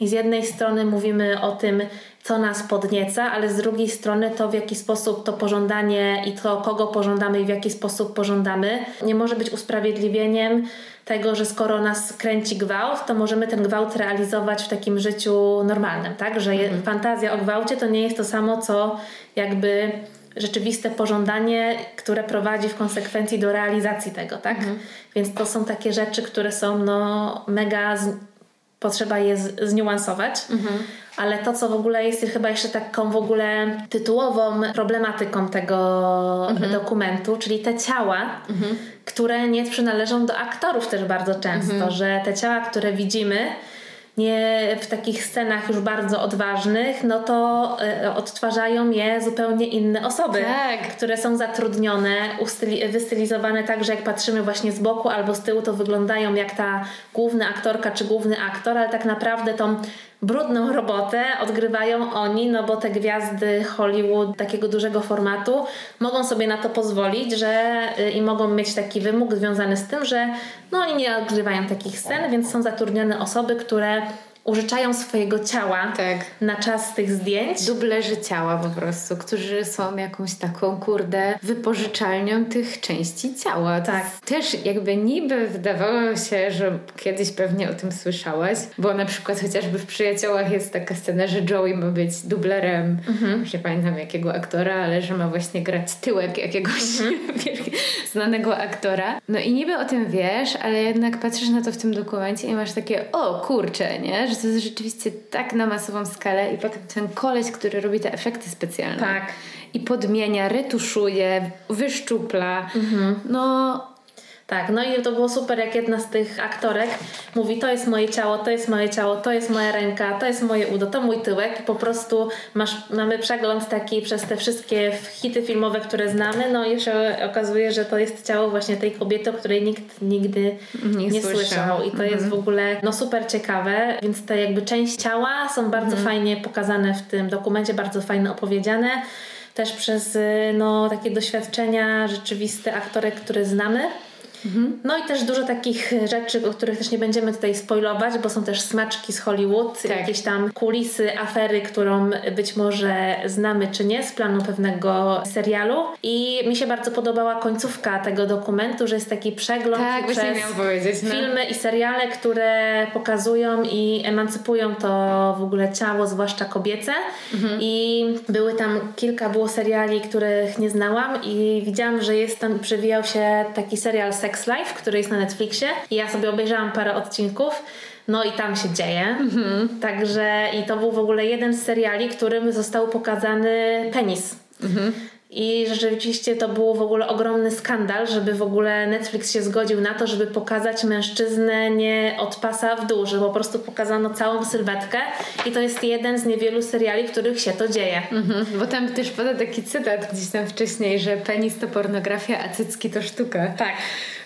I z jednej strony mówimy o tym, co nas podnieca, ale z drugiej strony to, w jaki sposób to pożądanie i to, kogo pożądamy i w jaki sposób pożądamy, nie może być usprawiedliwieniem tego, że skoro nas kręci gwałt, to możemy ten gwałt realizować w takim życiu normalnym, tak? Że mhm. fantazja o gwałcie to nie jest to samo, co jakby rzeczywiste pożądanie, które prowadzi w konsekwencji do realizacji tego, tak? Mhm. Więc to są takie rzeczy, które są no mega. Potrzeba je zniuansować. Mhm ale to, co w ogóle jest chyba jeszcze taką w ogóle tytułową problematyką tego mhm. dokumentu, czyli te ciała, mhm. które nie przynależą do aktorów też bardzo często, mhm. że te ciała, które widzimy, nie w takich scenach już bardzo odważnych, no to y, odtwarzają je zupełnie inne osoby, tak. które są zatrudnione, ustyli, wystylizowane tak, że jak patrzymy właśnie z boku albo z tyłu, to wyglądają jak ta główna aktorka czy główny aktor, ale tak naprawdę tą brudną robotę odgrywają oni, no bo te gwiazdy Hollywood takiego dużego formatu mogą sobie na to pozwolić, że y, i mogą mieć taki wymóg związany z tym, że no oni nie odgrywają takich scen, więc są zatrudnione osoby, które użyczają swojego ciała tak. na czas tych zdjęć. Dublerzy ciała po prostu, którzy są jakąś taką, kurde, wypożyczalnią tych części ciała. Tak. Też jakby niby wydawało się, że kiedyś pewnie o tym słyszałaś, bo na przykład chociażby w Przyjaciołach jest taka scena, że Joey ma być dublerem, mhm. nie pamiętam jakiego aktora, ale że ma właśnie grać tyłek jakiegoś mhm. znanego aktora. No i niby o tym wiesz, ale jednak patrzysz na to w tym dokumencie i masz takie, o kurczę, nie? Że to jest rzeczywiście tak na masową skalę i potem ten koleś, który robi te efekty specjalne. Tak. I podmienia, retuszuje, wyszczupla. Mhm. No Tak, no i to było super, jak jedna z tych aktorek mówi, to jest moje ciało, to jest moje ciało, to jest moja ręka, to jest moje udo, to mój tyłek i po prostu masz, mamy przegląd taki przez te wszystkie hity filmowe, które znamy, no i się okazuje, że to jest ciało właśnie tej kobiety, o której nikt nigdy nie, nie słyszał i to mhm. jest w ogóle no super ciekawe, więc te jakby część ciała są bardzo mhm. fajnie pokazane w tym dokumencie, bardzo fajnie opowiedziane też przez no, takie doświadczenia rzeczywiste aktorek, które znamy. Mhm. No i też dużo takich rzeczy, o których też nie będziemy tutaj spoilować, bo są też smaczki z Hollywood, tak. jakieś tam kulisy, afery, którą być może znamy czy nie z planu pewnego serialu. I mi się bardzo podobała końcówka tego dokumentu, że jest taki przegląd tak, przez no. filmy i seriale, które pokazują i emancypują to w ogóle ciało, zwłaszcza kobiece. Mhm. I były tam kilka było seriali, których nie znałam i widziałam, że jest tam, przewijał się taki serial Sex Life, który jest na Netflixie i ja sobie obejrzałam parę odcinków. No i tam się dzieje. Mhm. Także i to był w ogóle jeden z seriali, którym został pokazany penis. Mhm. I rzeczywiście to był w ogóle ogromny skandal, żeby w ogóle Netflix się zgodził na to, żeby pokazać mężczyznę nie od pasa w dół, że po prostu pokazano całą sylwetkę i to jest jeden z niewielu seriali, w których się to dzieje. Mhm, bo tam też pada taki cytat gdzieś tam wcześniej, że penis to pornografia, a cycki to sztuka. Tak.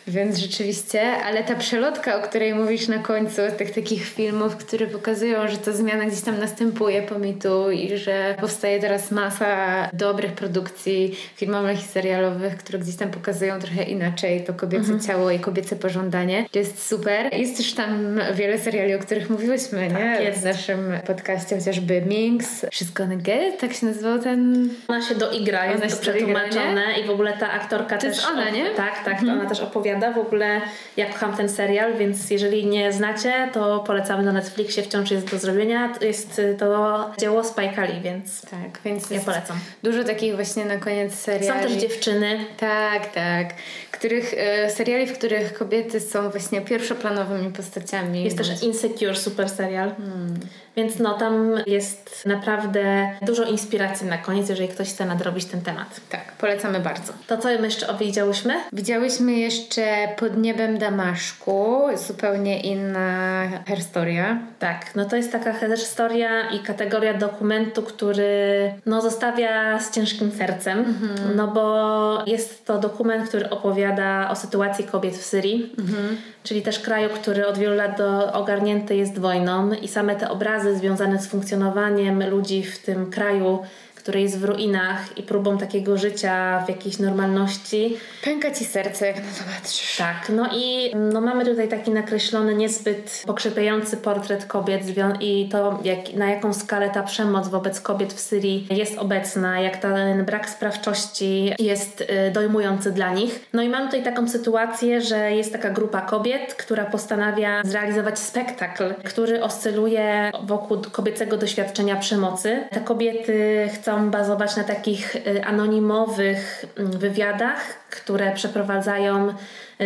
Więc rzeczywiście, ale ta przelotka, o której mówisz na końcu, tych takich filmów, które pokazują, że ta zmiana gdzieś tam następuje po mitu i że powstaje teraz masa dobrych produkcji filmowych i serialowych, które gdzieś tam pokazują trochę inaczej to kobiece mhm. ciało i kobiece pożądanie. To jest super. Jest też tam wiele seriali, o których mówiłyśmy, tak, nie? Jest. W naszym podcaście chociażby Minx, Gonna Get, tak się nazywał ten... Ona się doigra, jest to przetłumaczone i w ogóle ta aktorka to też... To jest ona, nie? Tak, tak, mhm. ona też opowiada opowiada. W ogóle ja kocham ten serial, więc jeżeli nie znacie, to polecamy na Netflixie, wciąż jest do zrobienia. Jest to dzieło Spike Lee, więc, tak, więc ja polecam. Dużo takich właśnie na koniec seriali. Są też dziewczyny. Tak, tak. Których, e, seriali, w których kobiety są właśnie pierwszoplanowymi postaciami. Jest też Insecure, super serial. Hmm. Więc no tam jest naprawdę dużo inspiracji na koniec, jeżeli ktoś chce nadrobić ten temat. Tak, polecamy bardzo. To co my jeszcze widziałyśmy? Widziałyśmy jeszcze Pod niebem Damaszku, zupełnie inna historia. Tak, no to jest taka historia i kategoria dokumentu, który no zostawia z ciężkim sercem, mhm. no bo jest to dokument, który opowiada o sytuacji kobiet w Syrii, mhm. czyli też kraju, który od wielu lat do, ogarnięty jest wojną i same te obrazy związane z funkcjonowaniem ludzi w tym kraju który jest w ruinach i próbą takiego życia w jakiejś normalności. Pęka ci serce, jak na to patrzysz. Tak, no i no, mamy tutaj taki nakreślony, niezbyt pokrzepiający portret kobiet i to, jak, na jaką skalę ta przemoc wobec kobiet w Syrii jest obecna, jak ten brak sprawczości jest y, dojmujący dla nich. No i mamy tutaj taką sytuację, że jest taka grupa kobiet, która postanawia zrealizować spektakl, który oscyluje wokół kobiecego doświadczenia przemocy. Te kobiety chcą chcą bazować na takich y, anonimowych mm, wywiadach, które przeprowadzają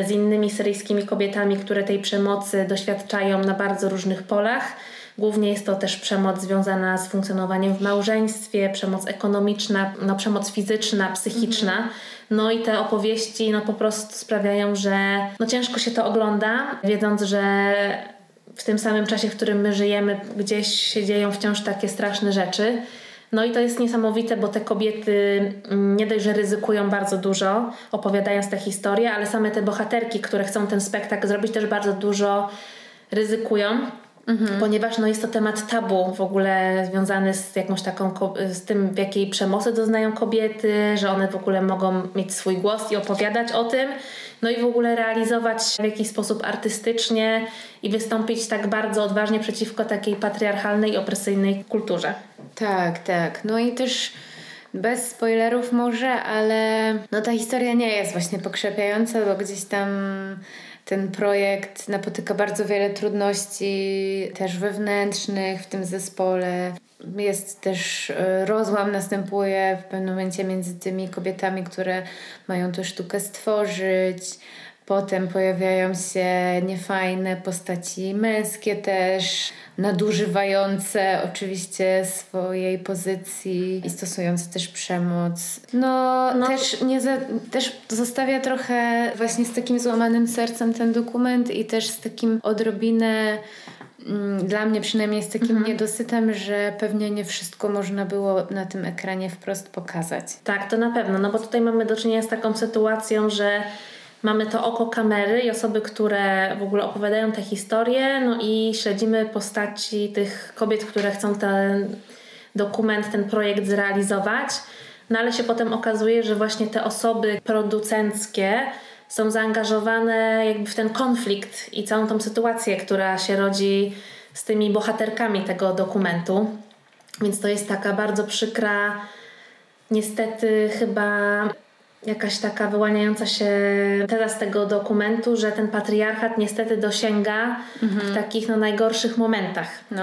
z innymi syryjskimi kobietami, które tej przemocy doświadczają na bardzo różnych polach. Głównie jest to też przemoc związana z funkcjonowaniem w małżeństwie, przemoc ekonomiczna, no, przemoc fizyczna, psychiczna. Mhm. No i te opowieści no, po prostu sprawiają, że no, ciężko się to ogląda, wiedząc, że w tym samym czasie, w którym my żyjemy, gdzieś się dzieją wciąż takie straszne rzeczy. No i to jest niesamowite, bo te kobiety mm, nie dość, że ryzykują bardzo dużo, opowiadając te historie, ale same te bohaterki, które chcą ten spektakl zrobić, też bardzo dużo ryzykują. Mhm. Ponieważ no, jest to temat tabu w ogóle związany z jakąś taką, z tym w jakiej przemocy doznają kobiety, że one w ogóle mogą mieć swój głos i opowiadać o tym no i w ogóle realizować w jakiś sposób artystycznie i wystąpić tak bardzo odważnie przeciwko takiej patriarchalnej opresyjnej kulturze. Tak, tak. No i też bez spoilerów może, ale no ta historia nie jest właśnie pokrzepiająca, bo gdzieś tam ten projekt napotyka bardzo wiele trudności, też wewnętrznych w tym zespole. Jest też e, rozłam, następuje w pewnym momencie między tymi kobietami, które mają tę sztukę stworzyć. Potem pojawiają się niefajne postaci męskie też, nadużywające oczywiście swojej pozycji i stosujące też przemoc. No, no. Też, nie za, też zostawia trochę właśnie z takim złamanym sercem ten dokument i też z takim odrobinę mm, dla mnie przynajmniej jest takim mhm. niedosytem, że pewnie nie wszystko można było na tym ekranie wprost pokazać. Tak, to na pewno, no bo tutaj mamy do czynienia z taką sytuacją, że mamy to oko kamery i osoby, które w ogóle opowiadają te historie, no i śledzimy postaci tych kobiet, które chcą ten dokument, ten projekt zrealizować. No ale się potem okazuje, że właśnie te osoby producenckie są zaangażowane jakby w ten konflikt i całą tą sytuację, która się rodzi z tymi bohaterkami tego dokumentu. Więc to jest taka bardzo przykra, niestety chyba jakaś taka wyłaniająca się teza z tego dokumentu, że ten patriarchat niestety dosięga mhm. w takich no, najgorszych momentach. No.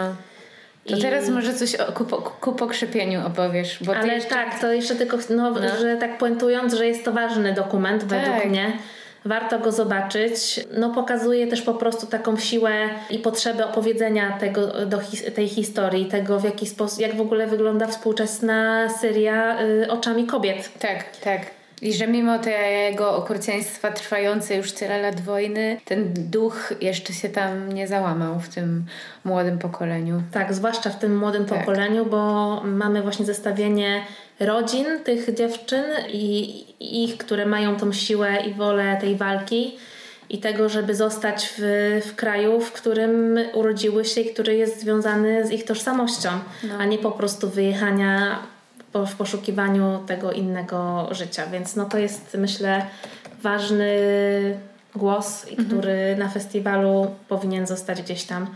To I... teraz może coś o, ku, ku pokrzepieniu opowiesz. Bo Ale jeszcze... tak, to jeszcze tylko, no, no, że tak puentując, że jest to ważny dokument tak. według mnie. Warto go zobaczyć. No, pokazuje też po prostu taką siłę i potrzebę opowiedzenia tego, do tej historii, tego w jaki sposób, jak w ogóle wygląda współczesna Syria y, oczami kobiet. Tak, tak. I że mimo tego okrucieństwa trwającej już tyle lat wojny, ten duch jeszcze się tam nie załamał w tym młodym pokoleniu. Tak, zwłaszcza w tym młodym tak. pokoleniu, bo mamy właśnie zestawienie rodzin tych dziewczyn i ich, które mają tą siłę i wolę tej walki i tego, żeby zostać w, w kraju, w którym urodziły się i który jest związany z ich tożsamością, no. a nie po prostu wyjechania w poszukiwaniu tego innego życia. Więc no to jest myślę ważny głos, mhm. który na festiwalu powinien zostać gdzieś tam.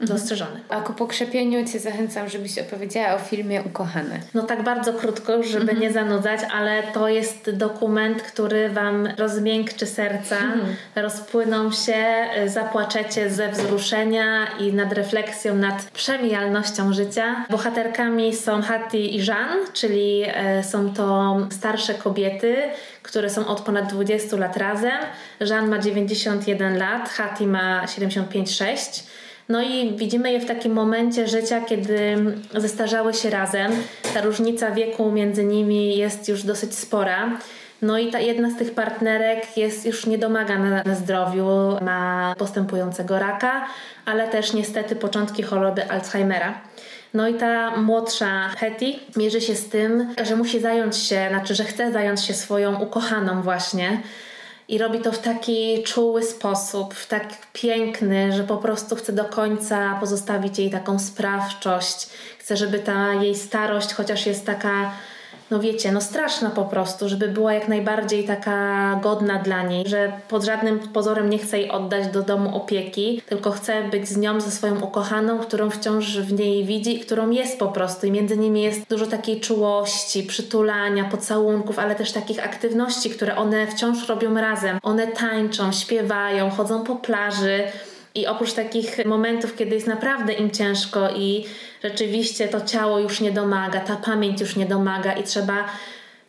Dostrzeżony. A ku pokrzepieniu Cię zachęcam, żebyś opowiedziała o filmie Ukochane. No tak bardzo krótko, żeby mhm. nie zanudzać, ale to jest dokument, który Wam rozmiękczy serca, mhm. rozpłyną się, zapłaczecie ze wzruszenia i nad refleksją nad przemijalnością życia. Bohaterkami są Hattie i Jean, czyli e, są to starsze kobiety, które są od ponad 20 lat razem. Jean ma 91 lat, Hattie ma 75-6. No i widzimy je w takim momencie życia, kiedy zestarzały się razem. Ta różnica wieku między nimi jest już dosyć spora. No i ta jedna z tych partnerek jest już niedomaga na, na zdrowiu, ma postępującego raka, ale też niestety początki choroby Alzheimera. No i ta młodsza Hetty mierzy się z tym, że musi zająć się, znaczy, że chce zająć się swoją ukochaną właśnie i robi to w taki czuły sposób, w tak piękny, że po prostu chce do końca pozostawić jej taką sprawczość. Chce, żeby ta jej starość, chociaż jest taka no wiecie, no straszna po prostu, żeby była jak najbardziej taka godna dla niej, że pod żadnym pozorem nie chce jej oddać do domu opieki, tylko chce być z nią, ze swoją ukochaną, którą wciąż w niej widzi i którą jest po prostu. I między nimi jest dużo takiej czułości, przytulania, pocałunków, ale też takich aktywności, które one wciąż robią razem. One tańczą, śpiewają, chodzą po plaży. I oprócz takich momentów, kiedy jest naprawdę im ciężko i rzeczywiście to ciało już nie domaga, ta pamięć już nie domaga i trzeba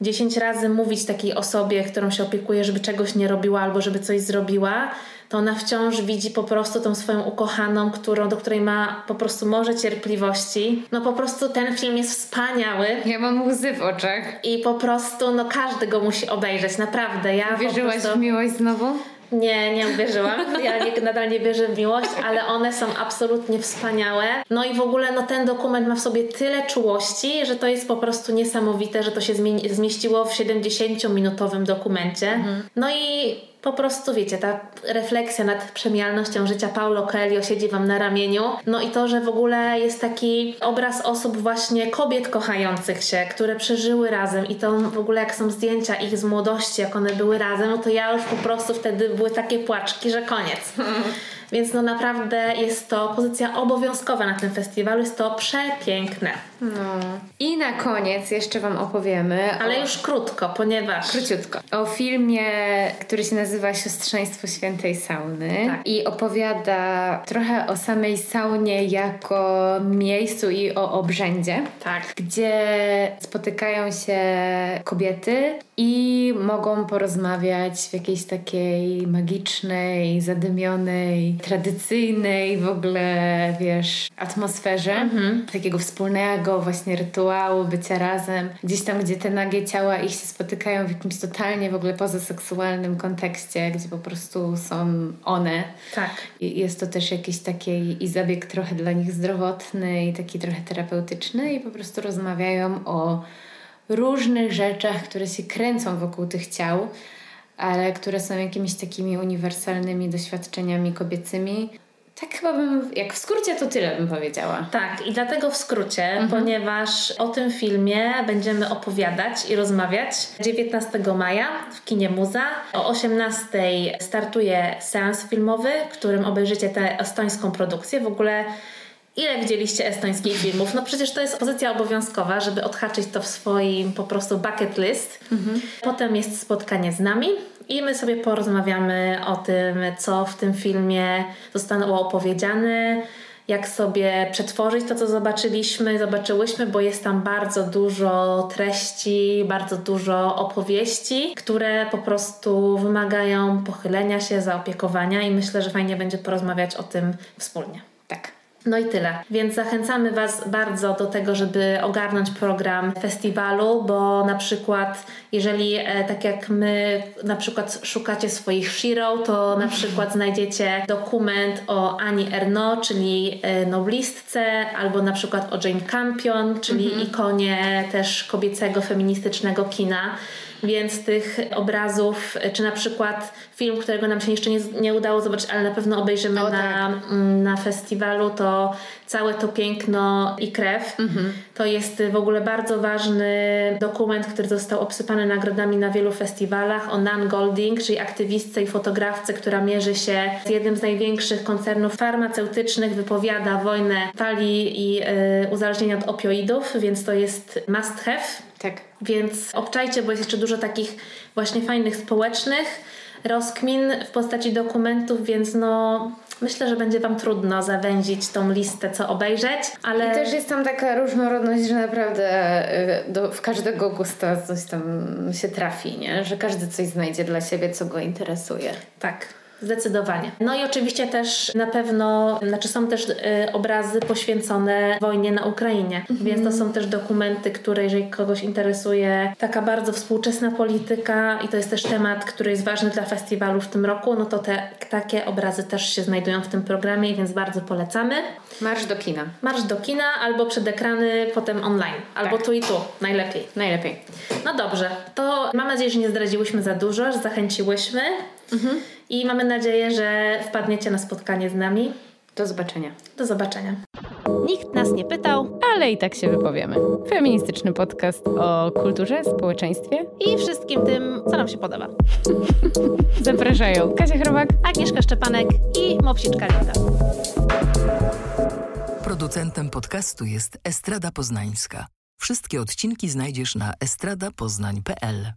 dziesięć razy mówić takiej osobie, którą się opiekuje, żeby czegoś nie robiła albo żeby coś zrobiła, to ona wciąż widzi po prostu tą swoją ukochaną, którą, do której ma po prostu może cierpliwości. No po prostu ten film jest wspaniały. Ja mam łzy w oczach. I po prostu no każdy go musi obejrzeć, naprawdę. Ja Wierzyłaś prostu... w miłość znowu? Nie, nie uwierzyłam. Ja nie, nadal nie wierzę w miłość, ale one są absolutnie wspaniałe. No i w ogóle no, ten dokument ma w sobie tyle czułości, że to jest po prostu niesamowite, że to się zmieściło w 70-minutowym dokumencie. Mhm. No i po prostu, wiecie, ta refleksja nad przemijalnością życia Paulo Coelho siedzi Wam na ramieniu. No i to, że w ogóle jest taki obraz osób właśnie kobiet kochających się, które przeżyły razem i to w ogóle jak są zdjęcia ich z młodości, jak one były razem, no to ja już po prostu wtedy były takie płaczki, że koniec. Więc no naprawdę jest to pozycja obowiązkowa na tym festiwalu. Jest to przepiękne. No. I na koniec jeszcze Wam opowiemy. Ale o... już krótko, ponieważ. Króciutko. O filmie, który się nazywa Siostrzeństwo Świętej Sauny. Tak. I opowiada trochę o samej saunie jako miejscu i o obrzędzie. Tak. Gdzie spotykają się kobiety i mogą porozmawiać w jakiejś takiej magicznej, zadymionej, tradycyjnej w ogóle, wiesz, atmosferze. Mhm. Takiego wspólnego właśnie rytuału, bycia razem. Gdzieś tam, gdzie te nagie ciała ich się spotykają w jakimś totalnie w ogóle pozaseksualnym kontekście, gdzie po prostu są one. Tak. I jest to też jakiś taki i zabieg trochę dla nich zdrowotny i taki trochę terapeutyczny i po prostu rozmawiają o różnych rzeczach, które się kręcą wokół tych ciał, ale które są jakimiś takimi uniwersalnymi doświadczeniami kobiecymi. Tak chyba bym, jak w skrócie to tyle bym powiedziała. Tak, i dlatego w skrócie, mhm. ponieważ o tym filmie będziemy opowiadać i rozmawiać 19 maja w kinie Muza. O 18 startuje seans filmowy, w którym obejrzycie tę estońską produkcję. W ogóle Ile widzieliście estońskich filmów? No przecież to jest pozycja obowiązkowa, żeby odhaczyć to w swoim po prostu bucket list. Mhm. Potem jest spotkanie z nami i my sobie porozmawiamy o tym, co w tym filmie zostało opowiedziane, jak sobie przetworzyć to, co zobaczyliśmy, zobaczyłyśmy, bo jest tam bardzo dużo treści, bardzo dużo opowieści, które po prostu wymagają pochylenia się, zaopiekowania i myślę, że fajnie będzie porozmawiać o tym wspólnie. Tak. No i tyle. Więc zachęcamy Was bardzo do tego, żeby ogarnąć program festiwalu, bo na przykład, jeżeli e, tak jak my, na przykład szukacie swoich Shiro, to na przykład znajdziecie dokument o Ani Erno, czyli e, noblistce, albo na przykład o Jane Campion, czyli mhm. ikonie też kobiecego, feministycznego kina więc tych obrazów, czy na przykład film, którego nam się jeszcze nie, nie udało zobaczyć, ale na pewno obejrzymy o, na, tak. Mm, na festiwalu, to całe to piękno i krew. Mhm. To jest w ogóle bardzo ważny dokument, który został obsypany nagrodami na wielu festiwalach o Nan Golding, czyli aktywistce i fotografce, która mierzy się z jednym z największych koncernów farmaceutycznych, wypowiada wojnę fali i y, uzależnienia od opioidów, więc to jest must have. Tak. Więc obczajcie, bo jest jeszcze dużo takich właśnie fajnych społecznych rozkmin w postaci dokumentów, więc no myślę, że będzie Wam trudno zawęzić tą listę, co obejrzeć, ale... I też jest tam taka różnorodność, że naprawdę y, do, w każdego gusta coś tam się trafi, nie? Że każdy coś znajdzie dla siebie, co go interesuje. Tak. Zdecydowanie. No i oczywiście też na pewno, znaczy są też y, obrazy poświęcone wojnie na Ukrainie, mhm. więc to są też dokumenty, które jeżeli kogoś interesuje taka bardzo współczesna polityka i to jest też temat, który jest ważny dla festiwalu w tym roku, no to te takie obrazy też się znajdują w tym programie, więc bardzo polecamy. Marsz do kina. Marsz do kina albo przed ekrany, potem online. Albo tak. tu i tu. Najlepiej. Najlepiej. No dobrze. To mam nadzieję, że nie zdradziłyśmy za dużo, że zachęciłyśmy. Mhm. I mamy nadzieję, że wpadniecie na spotkanie z nami. Do zobaczenia. Do zobaczenia. Nikt nas nie pytał, ale i tak się wypowiemy. Feministyczny podcast o kulturze, społeczeństwie i wszystkim tym, co nam się podoba. Zapraszają Kasia Chrobak, Agnieszka Szczepanek i Mopsiczka Lita. Producentem podcastu jest Estrada Poznańska. Wszystkie odcinki znajdziesz na estradapoznań.pl.